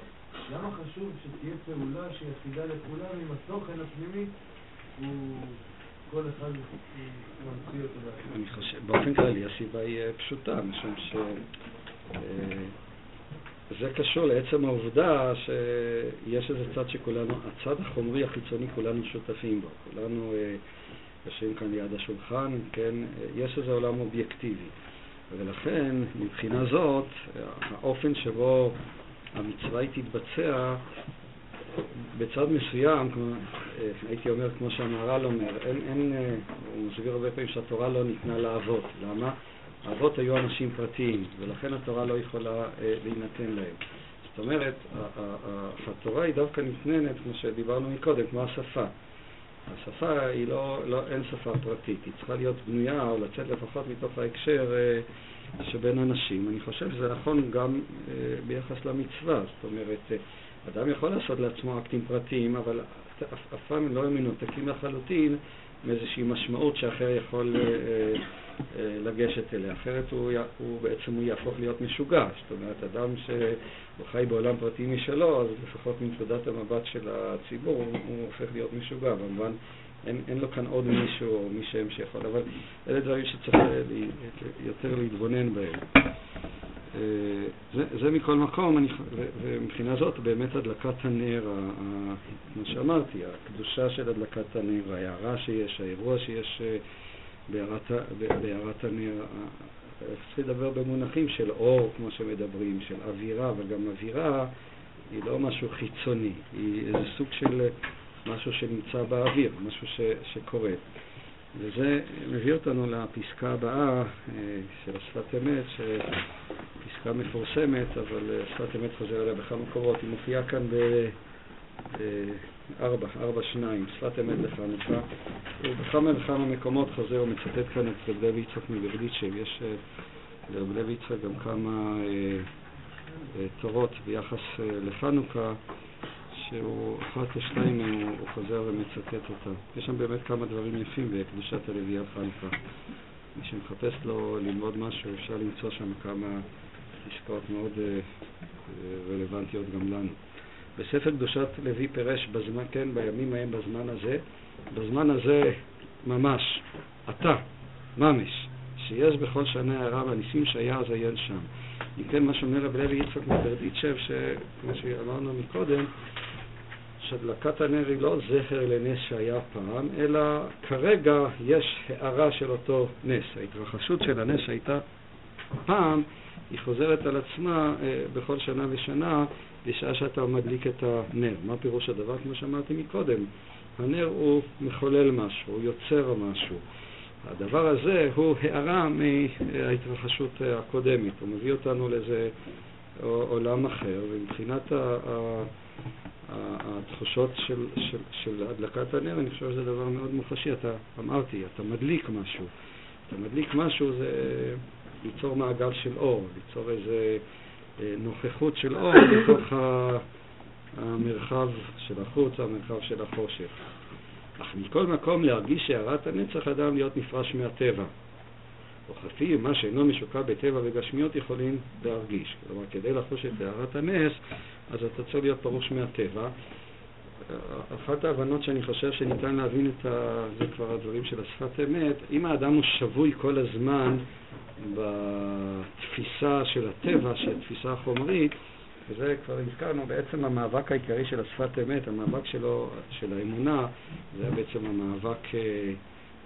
למה חשוב שתהיה פעולה שהיא אחידה לכולם אם התוכן הפנימי. אני חושב, באופן כללי הסיבה היא אה, פשוטה, משום ש... אה, קשור לעצם העובדה שיש איזה צד שכולנו, הצד החומרי החיצוני כולנו שותפים בו, כולנו אה, יושבים כאן ליד השולחן, כן, יש איזה עולם אובייקטיבי. ולכן, מבחינה זאת, האופן שבו המצווה היא תתבצע, בצד מסוים, כמו, הייתי אומר, כמו שהמהר"ל אומר, אין, אין, הוא מסביר הרבה פעמים שהתורה לא ניתנה לאבות. למה? האבות היו אנשים פרטיים, ולכן התורה לא יכולה אה, להינתן להם. זאת אומרת, התורה היא דווקא ניתנת, כמו שדיברנו מקודם, כמו השפה. השפה היא לא, לא, אין שפה פרטית, היא צריכה להיות בנויה או לצאת לפחות מתוך ההקשר אה, שבין אנשים. אני חושב שזה נכון גם אה, ביחס למצווה, זאת אומרת, אה, אדם יכול לעשות לעצמו אקטים פרטיים, אבל אף, פעם לא הם מנותקים לחלוטין מאיזושהי משמעות שאחר יכול אה, אה, לגשת אליה. אחרת הוא, הוא בעצם הוא יהפוך להיות משוגע. זאת אומרת, אדם שהוא חי בעולם פרטי משלו, אז לפחות מנקודת המבט של הציבור הוא, הוא הופך להיות משוגע. במובן, אין, אין לו כאן עוד מישהו או מי שהם שיכול, אבל אלה דברים שצריך יותר להתבונן בהם. אה, זה, זה מכל מקום, אני, ומבחינה זאת באמת הדלקת הנר, כמו שאמרתי, הקדושה של הדלקת הנר, ההערה שיש, האירוע שיש אה, בהערת הנר, צריך לדבר במונחים של אור, כמו שמדברים, של אווירה, אבל גם אווירה היא לא משהו חיצוני, היא איזה סוג של משהו שנמצא באוויר, משהו ש, שקורה. וזה מביא אותנו לפסקה הבאה אה, של השפת אמת, פסקה מפורסמת, אבל אה, שפת אמת חוזר עליה בכמה מקורות, היא מופיעה כאן בארבע, אה, ארבע שניים, שפת אמת לחנוכה. ובכמה וכמה מקומות חוזר ומצטט כאן את רב לוי יצחק מברדיצ'ב. יש לרב לוי יצחק גם כמה תורות ביחס לחנוכה, שהוא אחת לשתיים הוא חוזר ומצטט אותה. יש שם באמת כמה דברים יפים בקדושת הלוויית חנוכה. מי שמחפש לו ללמוד משהו, אפשר למצוא שם כמה פסקאות מאוד אה, רלוונטיות גם לנו. בספר קדושת לוי פירש בזמן, כן, בימים ההם בזמן הזה, בזמן הזה ממש, אתה, ממש, שיש בכל שנה הערה והניסים שהיה אז עיין שם. אם כן, מה שאומר רב לוי יצחק מברדיצ'ב, שכמו שאמרנו מקודם, שהדלקת הנר היא לא זכר לנס שהיה פעם, אלא כרגע יש הערה של אותו נס. ההתרחשות של הנס שהייתה פעם, היא חוזרת על עצמה אה, בכל שנה ושנה בשעה שאתה מדליק את הנר. מה פירוש הדבר? כמו שאמרתי מקודם, הנר הוא מחולל משהו, הוא יוצר משהו. הדבר הזה הוא הערה מההתרחשות הקודמת, הוא מביא אותנו לאיזה עולם אחר, ומבחינת התחושות של, של, של הדלקת הנר, אני חושב שזה דבר מאוד מוחשי. אתה, אמרתי, אתה מדליק משהו. אתה מדליק משהו זה ליצור מעגל של אור, ליצור איזה אה, נוכחות של אור *coughs* בתוך המרחב של החוץ, המרחב של החושך. אך מכל מקום להרגיש שהערת הנצח אדם להיות נפרש מהטבע. וכפי מה שאינו משוקע בטבע וגשמיות יכולים להרגיש. כלומר, כדי לחוש את הערת הנס, אז אתה צריך להיות פרוש מהטבע. אחת ההבנות שאני חושב שניתן להבין את ה... זה כבר הדברים של השפת אמת, אם האדם הוא שבוי כל הזמן בתפיסה של הטבע, שהיא התפיסה החומרית, וזה כבר הזכרנו, בעצם המאבק העיקרי של השפת אמת, המאבק שלו, של האמונה, זה היה בעצם המאבק, אה,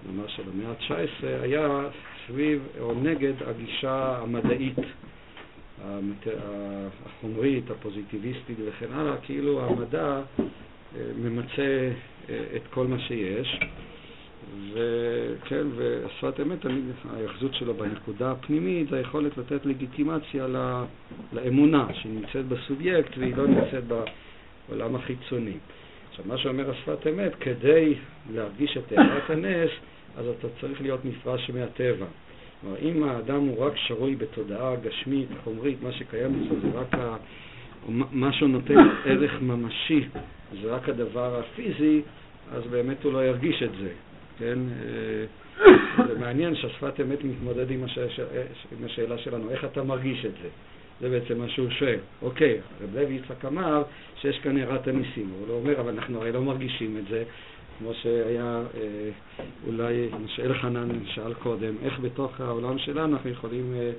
נאמר, של המאה ה-19, היה סביב או נגד הגישה המדעית, החומרית, הפוזיטיביסטית וכן הלאה, כאילו המדע אה, ממצה אה, את כל מה שיש. וכן, ושפת אמת, ההיאחזות שלו בנקודה הפנימית זה היכולת לתת לגיטימציה לאמונה שנמצאת בסובייקט והיא לא נמצאת בעולם החיצוני. עכשיו, מה שאומר השפת אמת, כדי להרגיש את הערת הנס, אז אתה צריך להיות נפרש מהטבע. כלומר, אם האדם הוא רק שרוי בתודעה גשמית, חומרית, מה שקיים אצלו זה רק ה... משהו נותן *coughs* ערך ממשי, זה רק הדבר הפיזי, אז באמת הוא לא ירגיש את זה. כן? אה, זה מעניין שהשפת אמת מתמודד עם, השאלה, עם השאלה שלנו, איך אתה מרגיש את זה? זה בעצם מה שהוא שואל. אוקיי, רב לוי יצחק אמר שיש כאן הערת הניסים, הוא לא אומר, אבל אנחנו הרי לא מרגישים את זה, כמו שהיה אה, אולי, שאל חנן שאל קודם, איך בתוך העולם שלנו אנחנו יכולים אה,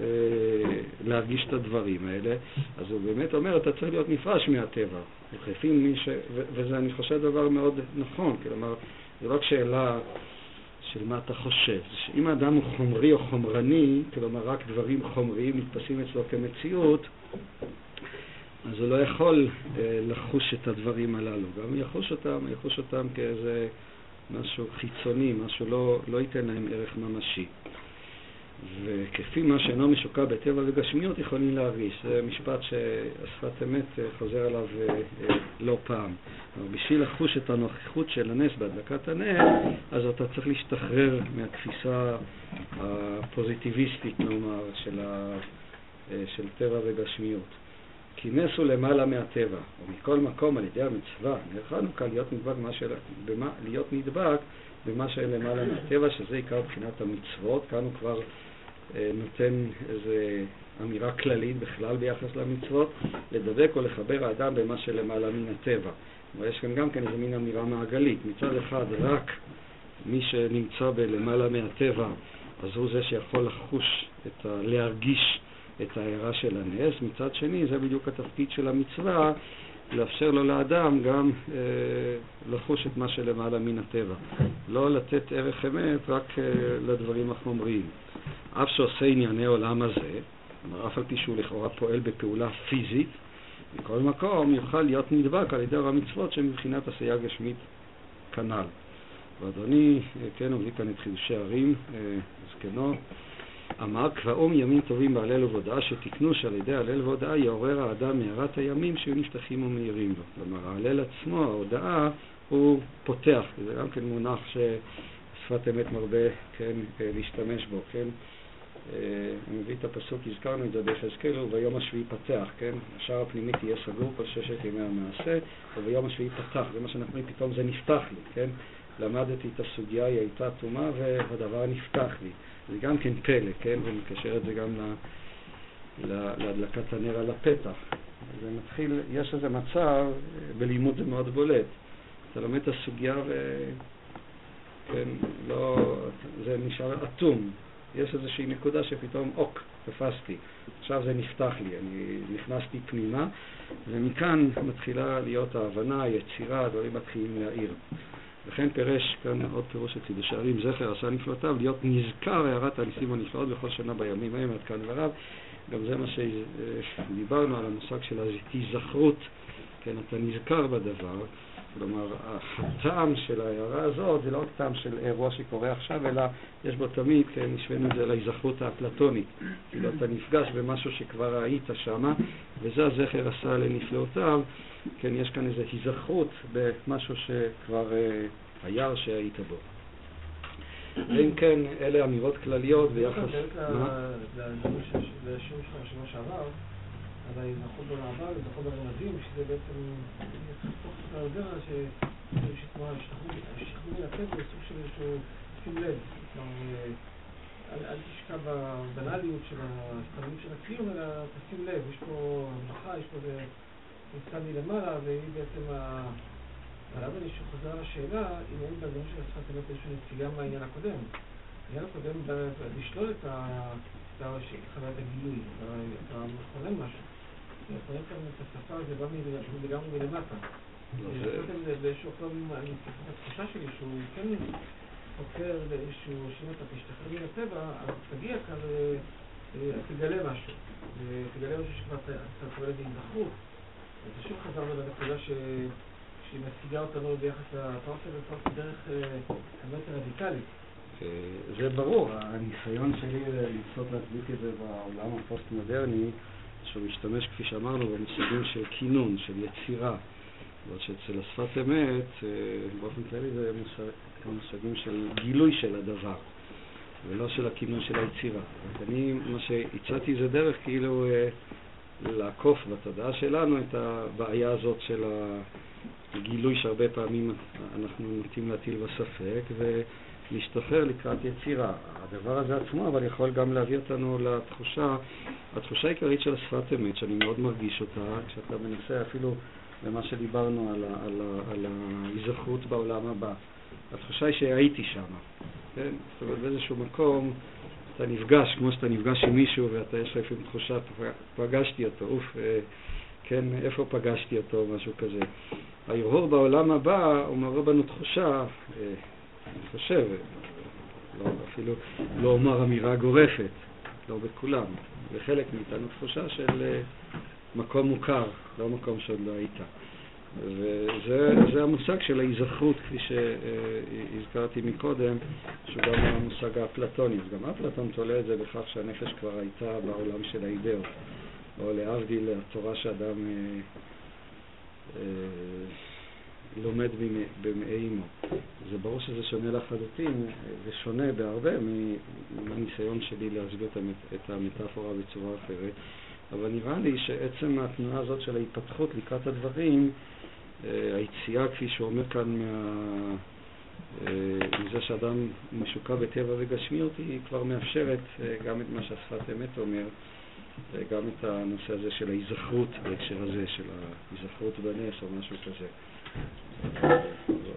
אה, להרגיש את הדברים האלה. אז הוא באמת אומר, אתה צריך להיות נפרש מהטבע. ש... וזה, אני חושב, דבר מאוד נכון. כלומר, זו רק שאלה של מה אתה חושב. שאם האדם הוא חומרי או חומרני, כלומר רק דברים חומריים נתפסים אצלו כמציאות, אז הוא לא יכול אה, לחוש את הדברים הללו. גם יחוש אותם, יחוש אותם כאיזה משהו חיצוני, משהו לא, לא ייתן להם ערך ממשי. וכפי מה שאינו משוקע בטבע וגשמיות יכולים להרגיש. זה משפט שהשפת אמת אה, חוזר עליו אה, אה, לא פעם. אבל בשביל לחוש את הנוכחות של הנס בהדלקת הנר, אז אתה צריך להשתחרר מהתפיסה הפוזיטיביסטית, נאמר, של, ה, של טבע וגשמיות. כי נס הוא למעלה מהטבע, ומכל מקום על ידי המצווה נער חנוכה להיות נדבק במה, של, במה, להיות נדבק במה שלמעלה מהטבע, שזה עיקר מבחינת המצוות. כאן הוא כבר אה, נותן איזו אמירה כללית בכלל ביחס למצוות, לדבק או לחבר האדם במה שלמעלה מן הטבע. אבל יש כאן גם כן איזו מין אמירה מעגלית. מצד אחד, רק מי שנמצא בלמעלה מהטבע, אז הוא זה שיכול לחוש, ה... להרגיש את ההערה של הנס. מצד שני, זה בדיוק התפקיד של המצווה, לאפשר לו לאדם גם אה, לחוש את מה שלמעלה מן הטבע. לא לתת ערך אמת רק אה, לדברים החומריים. אף שעושה ענייני עולם הזה, כלומר, אף על פי שהוא לכאורה פועל בפעולה פיזית, מכל מקום יוכל להיות נדבק על ידי המצוות שמבחינת עשייה גשמית כנ"ל. ואדוני, אה, כן, מביא כאן את חידושי ערים, אה, זקנו, אמר קבעום ימים טובים בהלל ובהודאה שתקנו שעל ידי הלל והודאה יעורר האדם מהרת הימים שיהיו נפתחים ומאירים לו. כלומר, ההלל עצמו, ההודאה, הוא פותח, זה גם כן מונח ששפת אמת מרבה, כן, אה, להשתמש בו, כן. אני מביא את הפסוק, הזכרנו את זה ביחזקאל, וביום השביעי פתח, כן? השער הפנימי תהיה סגור כל ששת ימי המעשה, וביום השביעי פתח, זה מה שאנחנו אומרים, פתאום זה נפתח לי, כן? למדתי את הסוגיה, היא הייתה טומאה והדבר נפתח לי. זה גם כן פלא, כן? ומקשר את זה גם להדלקת הנר על הפתח. זה מתחיל, יש איזה מצב, בלימוד זה מאוד בולט. אתה לומד את הסוגיה ו... כן, לא, זה נשאר אטום. יש איזושהי נקודה שפתאום, אוק, תפסתי. עכשיו זה נפתח לי, אני נכנסתי פנימה, ומכאן מתחילה להיות ההבנה, היצירה, הדברים מתחילים להעיר. וכן פירש כאן עוד פירוש חידוש הערים, זכר עשה נפלאותיו, להיות נזכר הערת הניסים הנפלאות בכל שנה בימים ההם עד כאן ורב. גם זה מה שדיברנו על המושג של ההיזכרות, כן, אתה נזכר בדבר. כלומר, הטעם של ההערה הזאת זה לא רק טעם של אירוע שקורה עכשיו, אלא יש בו תמיד, כן, השווינו את זה להיזכרות האפלטונית. כאילו אתה נפגש במשהו שכבר היית שמה, וזה הזכר עשה לנפלאותיו. כן, יש כאן איזו היזכרות במשהו שכבר אה, היה שהיית בו. ואם כן, אלה אמירות כלליות ביחס... שלך בשבוע שעבר. על ההיזכרות במעבר, ההיזכרות ברמזים, שזה בעצם יחסוך את ההרגעה ששכחו מן הטבע זה סוג של איזשהו שים לב. כלומר, אל תשקע בבנאליות של ההסתרנות של הקיום, אלא תשים לב, יש פה המלאכה, יש פה איזה ניצן מלמעלה, והיא בעצם ה... אבל אני חוזר על השאלה, אם אין בדברים של השפת אמת איזושהי נציגה מהעניין הקודם. העניין הקודם לשלול את חוויית הגילוי, אתה מכונן משהו. לפרק כאן את השפה זה בא לגמרי מלמטה. באיזשהו אופן, התחושה שלי שהוא כן חוקר לאיזשהו, שאם אתה תשתחרר מן הטבע, אז תגיע כאן, תגלה משהו. תגלה משהו שכבר אתה קורא לזה היזכרות. אז שוב חזרנו לנקודה שהיא משיגה אותנו ביחס לפרסה ופרסה דרך הרבה יותר רדיקלית. זה ברור, הניסיון שלי לנסות להצדיק את זה בעולם הפוסט-מודרני שהוא משתמש, כפי שאמרנו, במושגים של כינון, של יצירה. אבל שאצל השפת אמת, אה, באופן כללי זה מושגים של גילוי של הדבר, ולא של הכינון של היצירה. רק אני, מה שהצעתי זה דרך כאילו אה, לעקוף בתודעה שלנו את הבעיה הזאת של הגילוי שהרבה פעמים אנחנו נוטים להטיל בספק, ולהשתחרר לקראת יצירה. הדבר הזה עצמו אבל יכול גם להביא אותנו לתחושה, התחושה העיקרית של השפת אמת, שאני מאוד מרגיש אותה, כשאתה מנסה אפילו במה שדיברנו על, ה, על, ה, על ההיזכרות בעולם הבא. התחושה היא שהייתי שם, כן? זאת אומרת, באיזשהו מקום אתה נפגש, כמו שאתה נפגש עם מישהו ואתה יש לפעמים תחושה, פגשתי אותו, אוף, אה, כן, איפה פגשתי אותו, משהו כזה. ההרהור בעולם הבא הוא מעורר בנו תחושה, אה, חושב, לא, אפילו לא אומר אמירה גורפת, לא בכולם, וחלק מאיתנו תחושה של אה, מקום מוכר, לא מקום שעוד לא היית. וזה המושג של ההיזכרות, כפי שהזכרתי מקודם, שהוא גם המושג האפלטוני. גם אפלטון תולה את זה בכך שהנפש כבר הייתה בעולם של האידאות, או להבדיל התורה שאדם אה, אה, לומד במעי אמו. זה ברור שזה שונה לחלוטין, זה שונה בהרבה מהניסיון שלי להסביר את המטאפורה בצורה אחרת. אבל נראה לי שעצם התנועה הזאת של ההתפתחות לקראת הדברים, אה, היציאה, כפי שהוא אומר כאן, מה... אה, מזה שאדם משוקע בטבע וגשמיות, היא כבר מאפשרת אה, גם את מה שהשפת אמת אומר, גם את הנושא הזה של ההיזכרות בהקשר הזה, של ההיזכרות בנס או משהו כזה.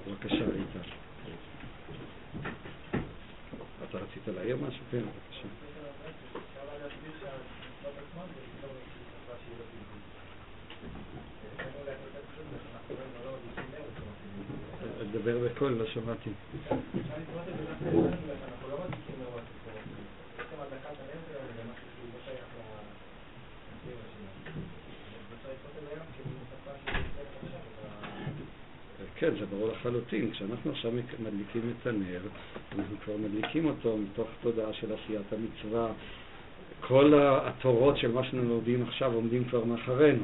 בבקשה, איתן. אתה רצית להעיר משהו? כן, בבקשה. לדבר בקול, לא שמעתי. כן, זה ברור לחלוטין. כשאנחנו עכשיו מדליקים את הנר, אנחנו כבר מדליקים אותו מתוך תודעה של עשיית המצווה. כל התורות של מה שאנחנו לומדים עכשיו עומדים כבר מאחרינו.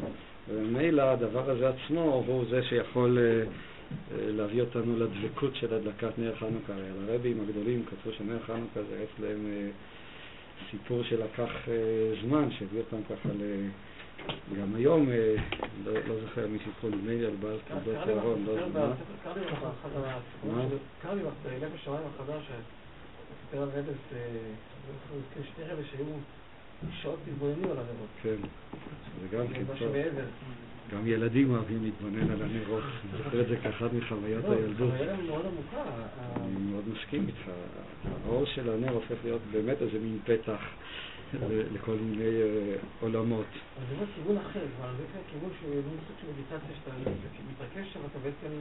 וממילא הדבר הזה עצמו הוא זה שיכול אה, אה, להביא אותנו לדבקות של הדלקת נר חנוכה. על הרבים הגדולים כתבו שנר חנוכה זה להם אה, סיפור שלקח זמן, שהביא אותם ככה ל... גם היום, לא, לא זוכר מי סיפור, נדמה לי על בעל תולדות אהרון, לא מה. קרא לי בלב השמיים החדש, שסיפר על רבס, שתי רבס שהיו שעות התבוננו על הנרות. כן, זה גם כן טוב. גם ילדים אוהבים להתבונן על הנרות. אני זוכר את זה כאחת מחוויות לא, הילדות. עמוקה. אני מאוד מסכים איתך. האור של הנר הופך להיות באמת איזה מין פתח לכל מיני אה, עולמות. אבל זה כיוון אחר, זה כיוון שהוא סוג של מדיטציה שאתה מתרכז שם, אתה בעצם...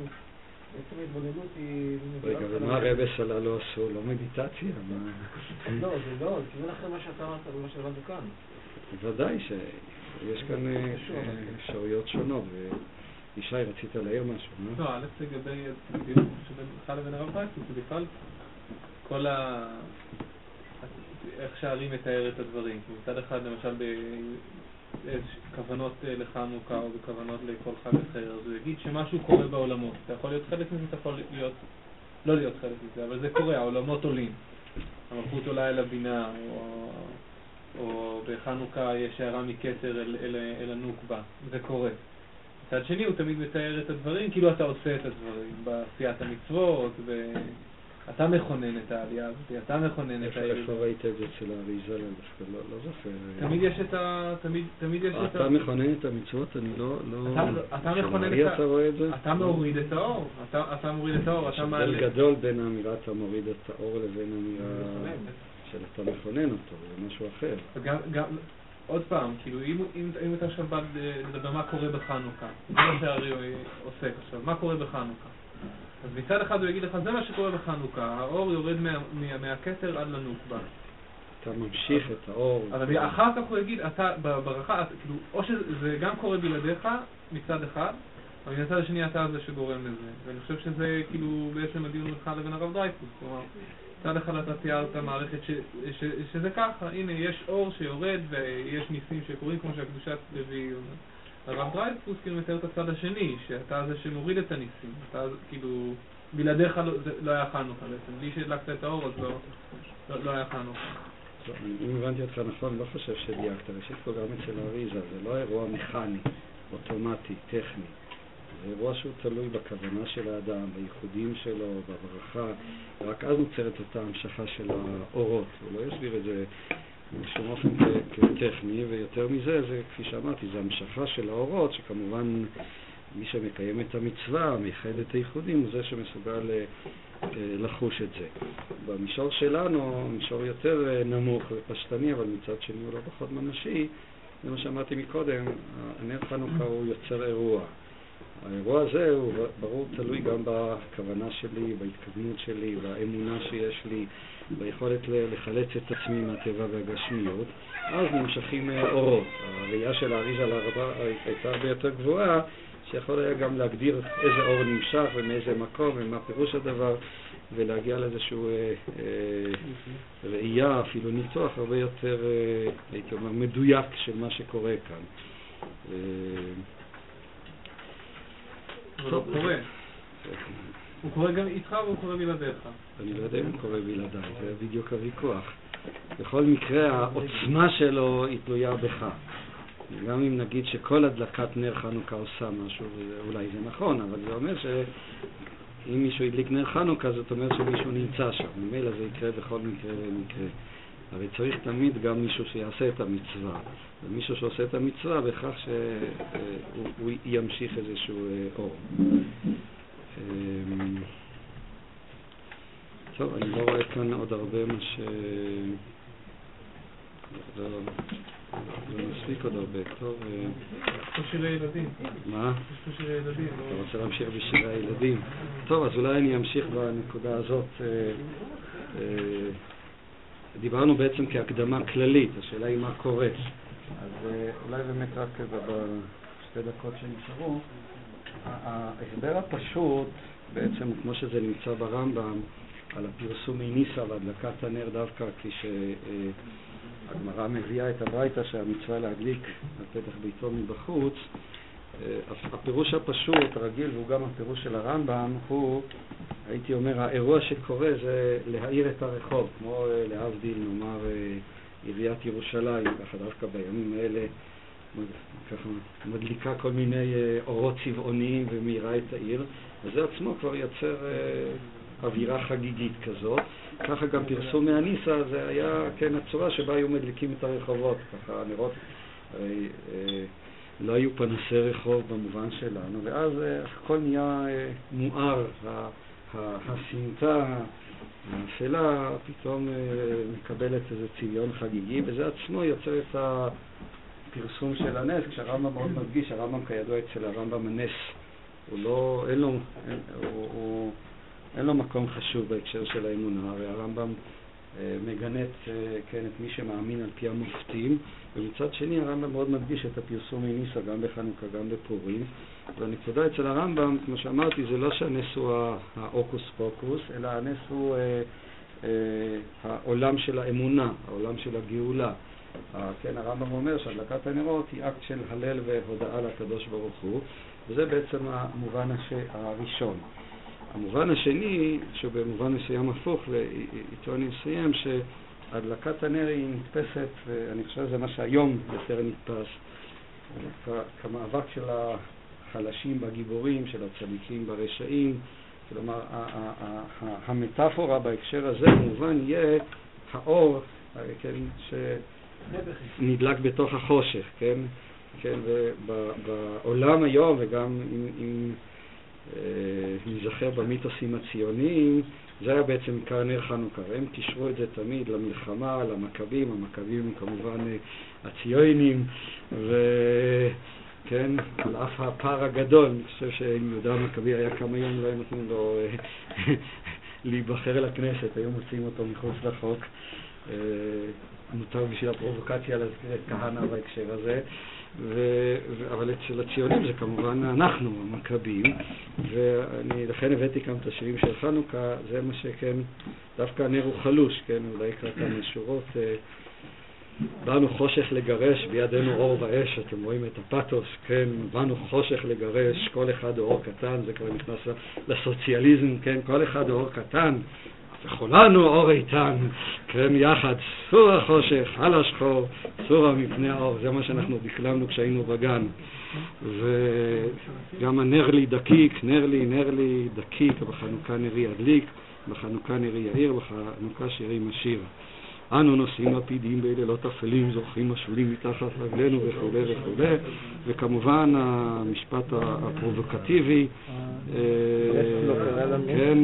בעצם ההתבוננות היא... רגע, ומה הרבס עלה לא עשו? לא מדיטציה? לא, זה לא, זה כיוון אחר מה שאתה אמרת ומה שלמדנו כאן. ודאי שיש כאן אה, אפשרויות שונות. ישי, רצית להעיר משהו, לא? לא, א', לגבי הדיון שבינך לבין הרב ברייסון, זה בכלל כל ה... איך שהארי מתאר את הדברים. מצד אחד, למשל, כוונות אה, לחנוכה או בכוונות לכל חג אחר, אז הוא יגיד שמשהו קורה בעולמות. אתה יכול להיות חלק מזה, אתה יכול להיות, לא להיות חלק מזה, אבל זה קורה, העולמות עולים. המלכות עולה אל הבינה, או, או בחנוכה יש הערה מכתר אל, אל, אל הנוקבה, זה קורה. מצד שני הוא תמיד מתאר את הדברים כאילו אתה עושה את הדברים, בעשיית המצוות, ו... אתה מכונן את העלייה הזאת, אתה מכונן את העלייה. איפה ראית את זה אצל האריזה? דווקא לא, לא זוכר. תמיד יש את ה... תמיד, יש את ה... אתה מכונן את המצוות? אני לא... לא... אתה מכונן את ה... אתה רואה את זה? אתה מוריד את האור. אתה מוריד את האור, אתה מעלה... יש הבדל גדול בין האמירה אתה מוריד את האור לבין האמירה של אתה מכונן אותו, זה משהו אחר. עוד פעם, כאילו, אם, אם, אם אתה עכשיו בא לדבר מה קורה בחנוכה, זה מה שהארי עוסק עכשיו, מה קורה בחנוכה? אז מצד אחד הוא יגיד לך, זה מה שקורה בחנוכה, האור יורד מה, מה, מהכתר עד לנוקבה. אתה ממשיך את האור. אבל אחר כך הוא יגיד, אתה ברכה, כאילו, או שזה גם קורה בלעדיך מצד אחד, אבל מצד השני אתה זה שגורם לזה. ואני חושב שזה כאילו בעצם הדיון בינך לבין הרב דרייפוס. כלומר, מצד אחד אתה תיארת מערכת ש, ש, שזה ככה, הנה יש אור שיורד ויש ניסים שקורים כמו שהקדושת לוי אומרת. הרב דרייפוס כאילו מתאר את הצד השני, שאתה זה שמוריד את הניסים, אתה כאילו, בלעדיך לא, לא היה חנוכה בעצם, בלי שהדלקת את האור אז לא, לא, לא היה חנוכה. אם הבנתי אותך נכון, לא חושב שדייקת, ראשית כל גם אצל אריזה, זה לא אירוע מכני, אוטומטי, טכני. זה אירוע שהוא תלוי בכוונה של האדם, בייחודים שלו, בברכה, רק אז נוצרת אותה המשכה של האורות. הוא לא יסביר את זה בשום אופן כטכני, ויותר מזה, זה כפי שאמרתי, זה המשכה של האורות, שכמובן מי שמקיים את המצווה, מייחד את הייחודים, הוא זה שמסוגל אה, לחוש את זה. במישור שלנו, מישור יותר אה, נמוך ופשטני, אבל מצד שני הוא לא פחות ממשי, זה מה שאמרתי מקודם, הנר חנוכה הוא יוצר אירוע. האירוע הזה הוא ברור תלוי גם בכוונה שלי, בהתכוונות שלי, באמונה שיש לי, ביכולת לחלץ את עצמי מהטבע והגשמיות, אז נמשכים אה, אורות. הראייה של האריזה הרבה הייתה הרבה יותר גבוהה, שיכול היה גם להגדיר איזה אור נמשך ומאיזה מקום ומה פירוש הדבר, ולהגיע לאיזושהי אה, אה, ראייה, אפילו ניתוח הרבה יותר, אה, הייתי אומר, מדויק של מה שקורה כאן. אה, לא קורה. הוא קורה גם איתך והוא קורה בלעדיך. אני לא יודע אם הוא קורה בלעדיי, זה בדיוק הוויכוח. בכל מקרה, העוצמה שלו היא תלויה בך. גם אם נגיד שכל הדלקת נר חנוכה עושה משהו, אולי זה נכון, אבל זה אומר שאם מישהו הדליק נר חנוכה, זאת אומרת שמישהו נמצא שם. ממילא זה יקרה בכל מקרה ומקרה. הרי צריך תמיד גם מישהו שיעשה את המצווה. ומישהו שעושה את המצווה בכך שהוא ימשיך איזשהו אה, אור. אמ, טוב, אני לא רואה כאן עוד הרבה מה ש... לא, זה מספיק עוד הרבה. טוב. אה, יש פה שירי ילדים. מה? יש פה שירי ילדים. אתה רוצה להמשיך בשירי הילדים? טוב, אז אולי אני אמשיך בנקודה הזאת. אה, דיברנו בעצם כהקדמה כללית, השאלה היא מה קורה. אז אולי באמת רק בשתי דקות שנשארו. ההסבר הפשוט, בעצם כמו שזה נמצא ברמב"ם, על הפרסום מניסה והדלקת הנר דווקא כשהגמרא מביאה את הברייתא שהמצווה להדליק על פתח ביתו מבחוץ, הפירוש הפשוט, הרגיל, והוא גם הפירוש של הרמב"ם, הוא, הייתי אומר, האירוע שקורה זה להאיר את הרחוב, כמו להבדיל, נאמר, עיריית ירושלים, ככה דווקא בימים האלה ככה מדליקה כל מיני אה, אורות צבעוניים ומאירה את העיר, וזה עצמו כבר יוצר אה, אווירה חגיגית כזאת. ככה גם פרסום מהניסה, זה היה, כן, הצורה שבה היו מדליקים את הרחובות, ככה הנרות, הרי אה, לא היו פנסי רחוב במובן שלנו, ואז הכל נהיה מואר, הסמטה, האפלה פתאום מקבלת איזה צביון חגיגי, וזה עצמו יוצר את ה... הפרסום של הנס, כשהרמב"ם מאוד מדגיש, הרמב"ם כידוע אצל הרמב"ם הנס, הוא לא, אין לו, אין, הוא, הוא, אין לו מקום חשוב בהקשר של האמונה, הרי הרמב"ם אה, מגנה את, אה, כן, את מי שמאמין על פי המופתים, ומצד שני הרמב"ם מאוד מדגיש את הפרסום מניסה גם בחנוכה, גם בפורים, והנקודה אצל הרמב"ם, כמו שאמרתי, זה לא שהנס הוא ההוקוס פוקוס, אלא הנס הוא אה, אה, העולם של האמונה, העולם של הגאולה. כן, הרמב"ם אומר שהדלקת הנרות היא אקט של הלל והודאה לקדוש ברוך הוא, וזה בעצם המובן. הראשון. המובן השני, שבמובן מסוים הפוך, ואיתו אני אסיים, שהדלקת הנר היא נתפסת, ואני חושב שזה מה שהיום יותר נתפס, כמאבק של החלשים בגיבורים, של הצדיקים ברשעים, כלומר המטאפורה בהקשר הזה כמובן יהיה האור, כן, ש... נדלק בתוך החושך, כן? כן, ובעולם היום, וגם אם, אם אה, נזכר במיתוסים הציוניים, זה היה בעצם עיקר נר חנוכה. הם קישרו את זה תמיד למלחמה, למכבים, המכבים הם כמובן אה, הציונים, וכן, על אף הפער הגדול, אני חושב שאם יהודה המכבי היה כמה יום לא היו נותנים לו אה, *laughs* להיבחר לכנסת, היו מוציאים אותו מחוץ לחוק. מותר בשביל הפרובוקציה להזכיר את כהנא בהקשר הזה, ו, ו, אבל אצל הציונים זה כמובן אנחנו, המכבים, ואני לכן הבאתי כאן את השירים של חנוכה, זה מה שכן, דווקא הנר הוא חלוש, כן, אולי אקרא כאן שורות. אה, באנו חושך לגרש, בידינו אור ואש, אתם רואים את הפתוס, כן, באנו חושך לגרש, כל אחד אור קטן, זה כבר נכנס לסוציאליזם, כן, כל אחד אור קטן, וכולנו אור איתן, כן, יחד, סור החושך, על השחור, סורה מפני האור, זה מה שאנחנו דקלמנו כשהיינו בגן. וגם הנר לי דקיק, נר לי, נר לי דקיק, בחנוכה נרי ידליק, בחנוכה נרי יאיר, בחנוכה שירי משיר. אנו נושאים לפידים בלילות אפלים, זוכרים משולים מתחת רגלינו וכו' וכו', וכמובן המשפט הפרובוקטיבי, אה, כן,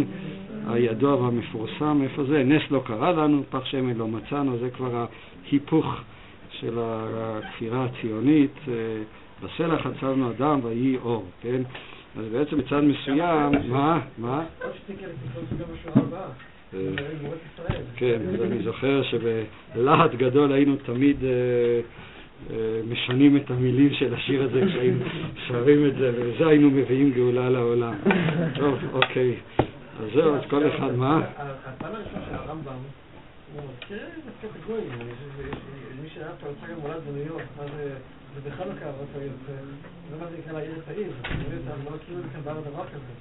הידוע והמפורסם, איפה זה? נס לא קרה לנו, פח שמן לא מצאנו, זה כבר ההיפוך של הכפירה הציונית, אה, בסלע חצבנו אדם ויהי אור, כן? אז בעצם מצד מסוים, מה? מה? אה, כן, אני זוכר שבלהט גדול היינו תמיד אה, משנים את המילים של השיר הזה כשהיינו שרים את זה, ובזה היינו מביאים גאולה לעולם. *laughs* טוב, אוקיי. אז זהו, אז כל אחד, מה? הפן הראשון של הרמב"ם, הוא מזכיר את הגויים, מי שהיה פה יוצא גם מולד בניו יורק, זה בחנוכה, זה מה זה נקרא להעיר את העיר, לא מכירים את זה כאן בארץ דבר כזה.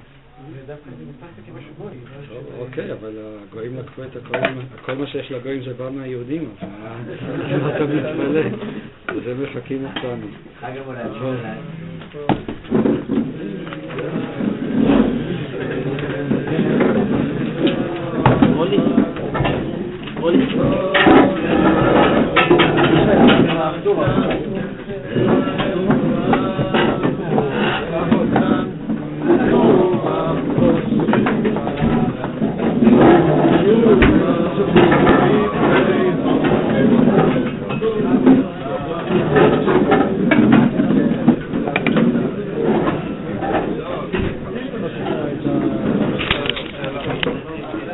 אוקיי, אבל הגויים לקחו את הכל, כל מה שיש לגויים זה בא מהיהודים, אז אתה מתפלא? זה מחכים אותנו. חג המולד שלהם. 멀리. 멀리. 어. 아,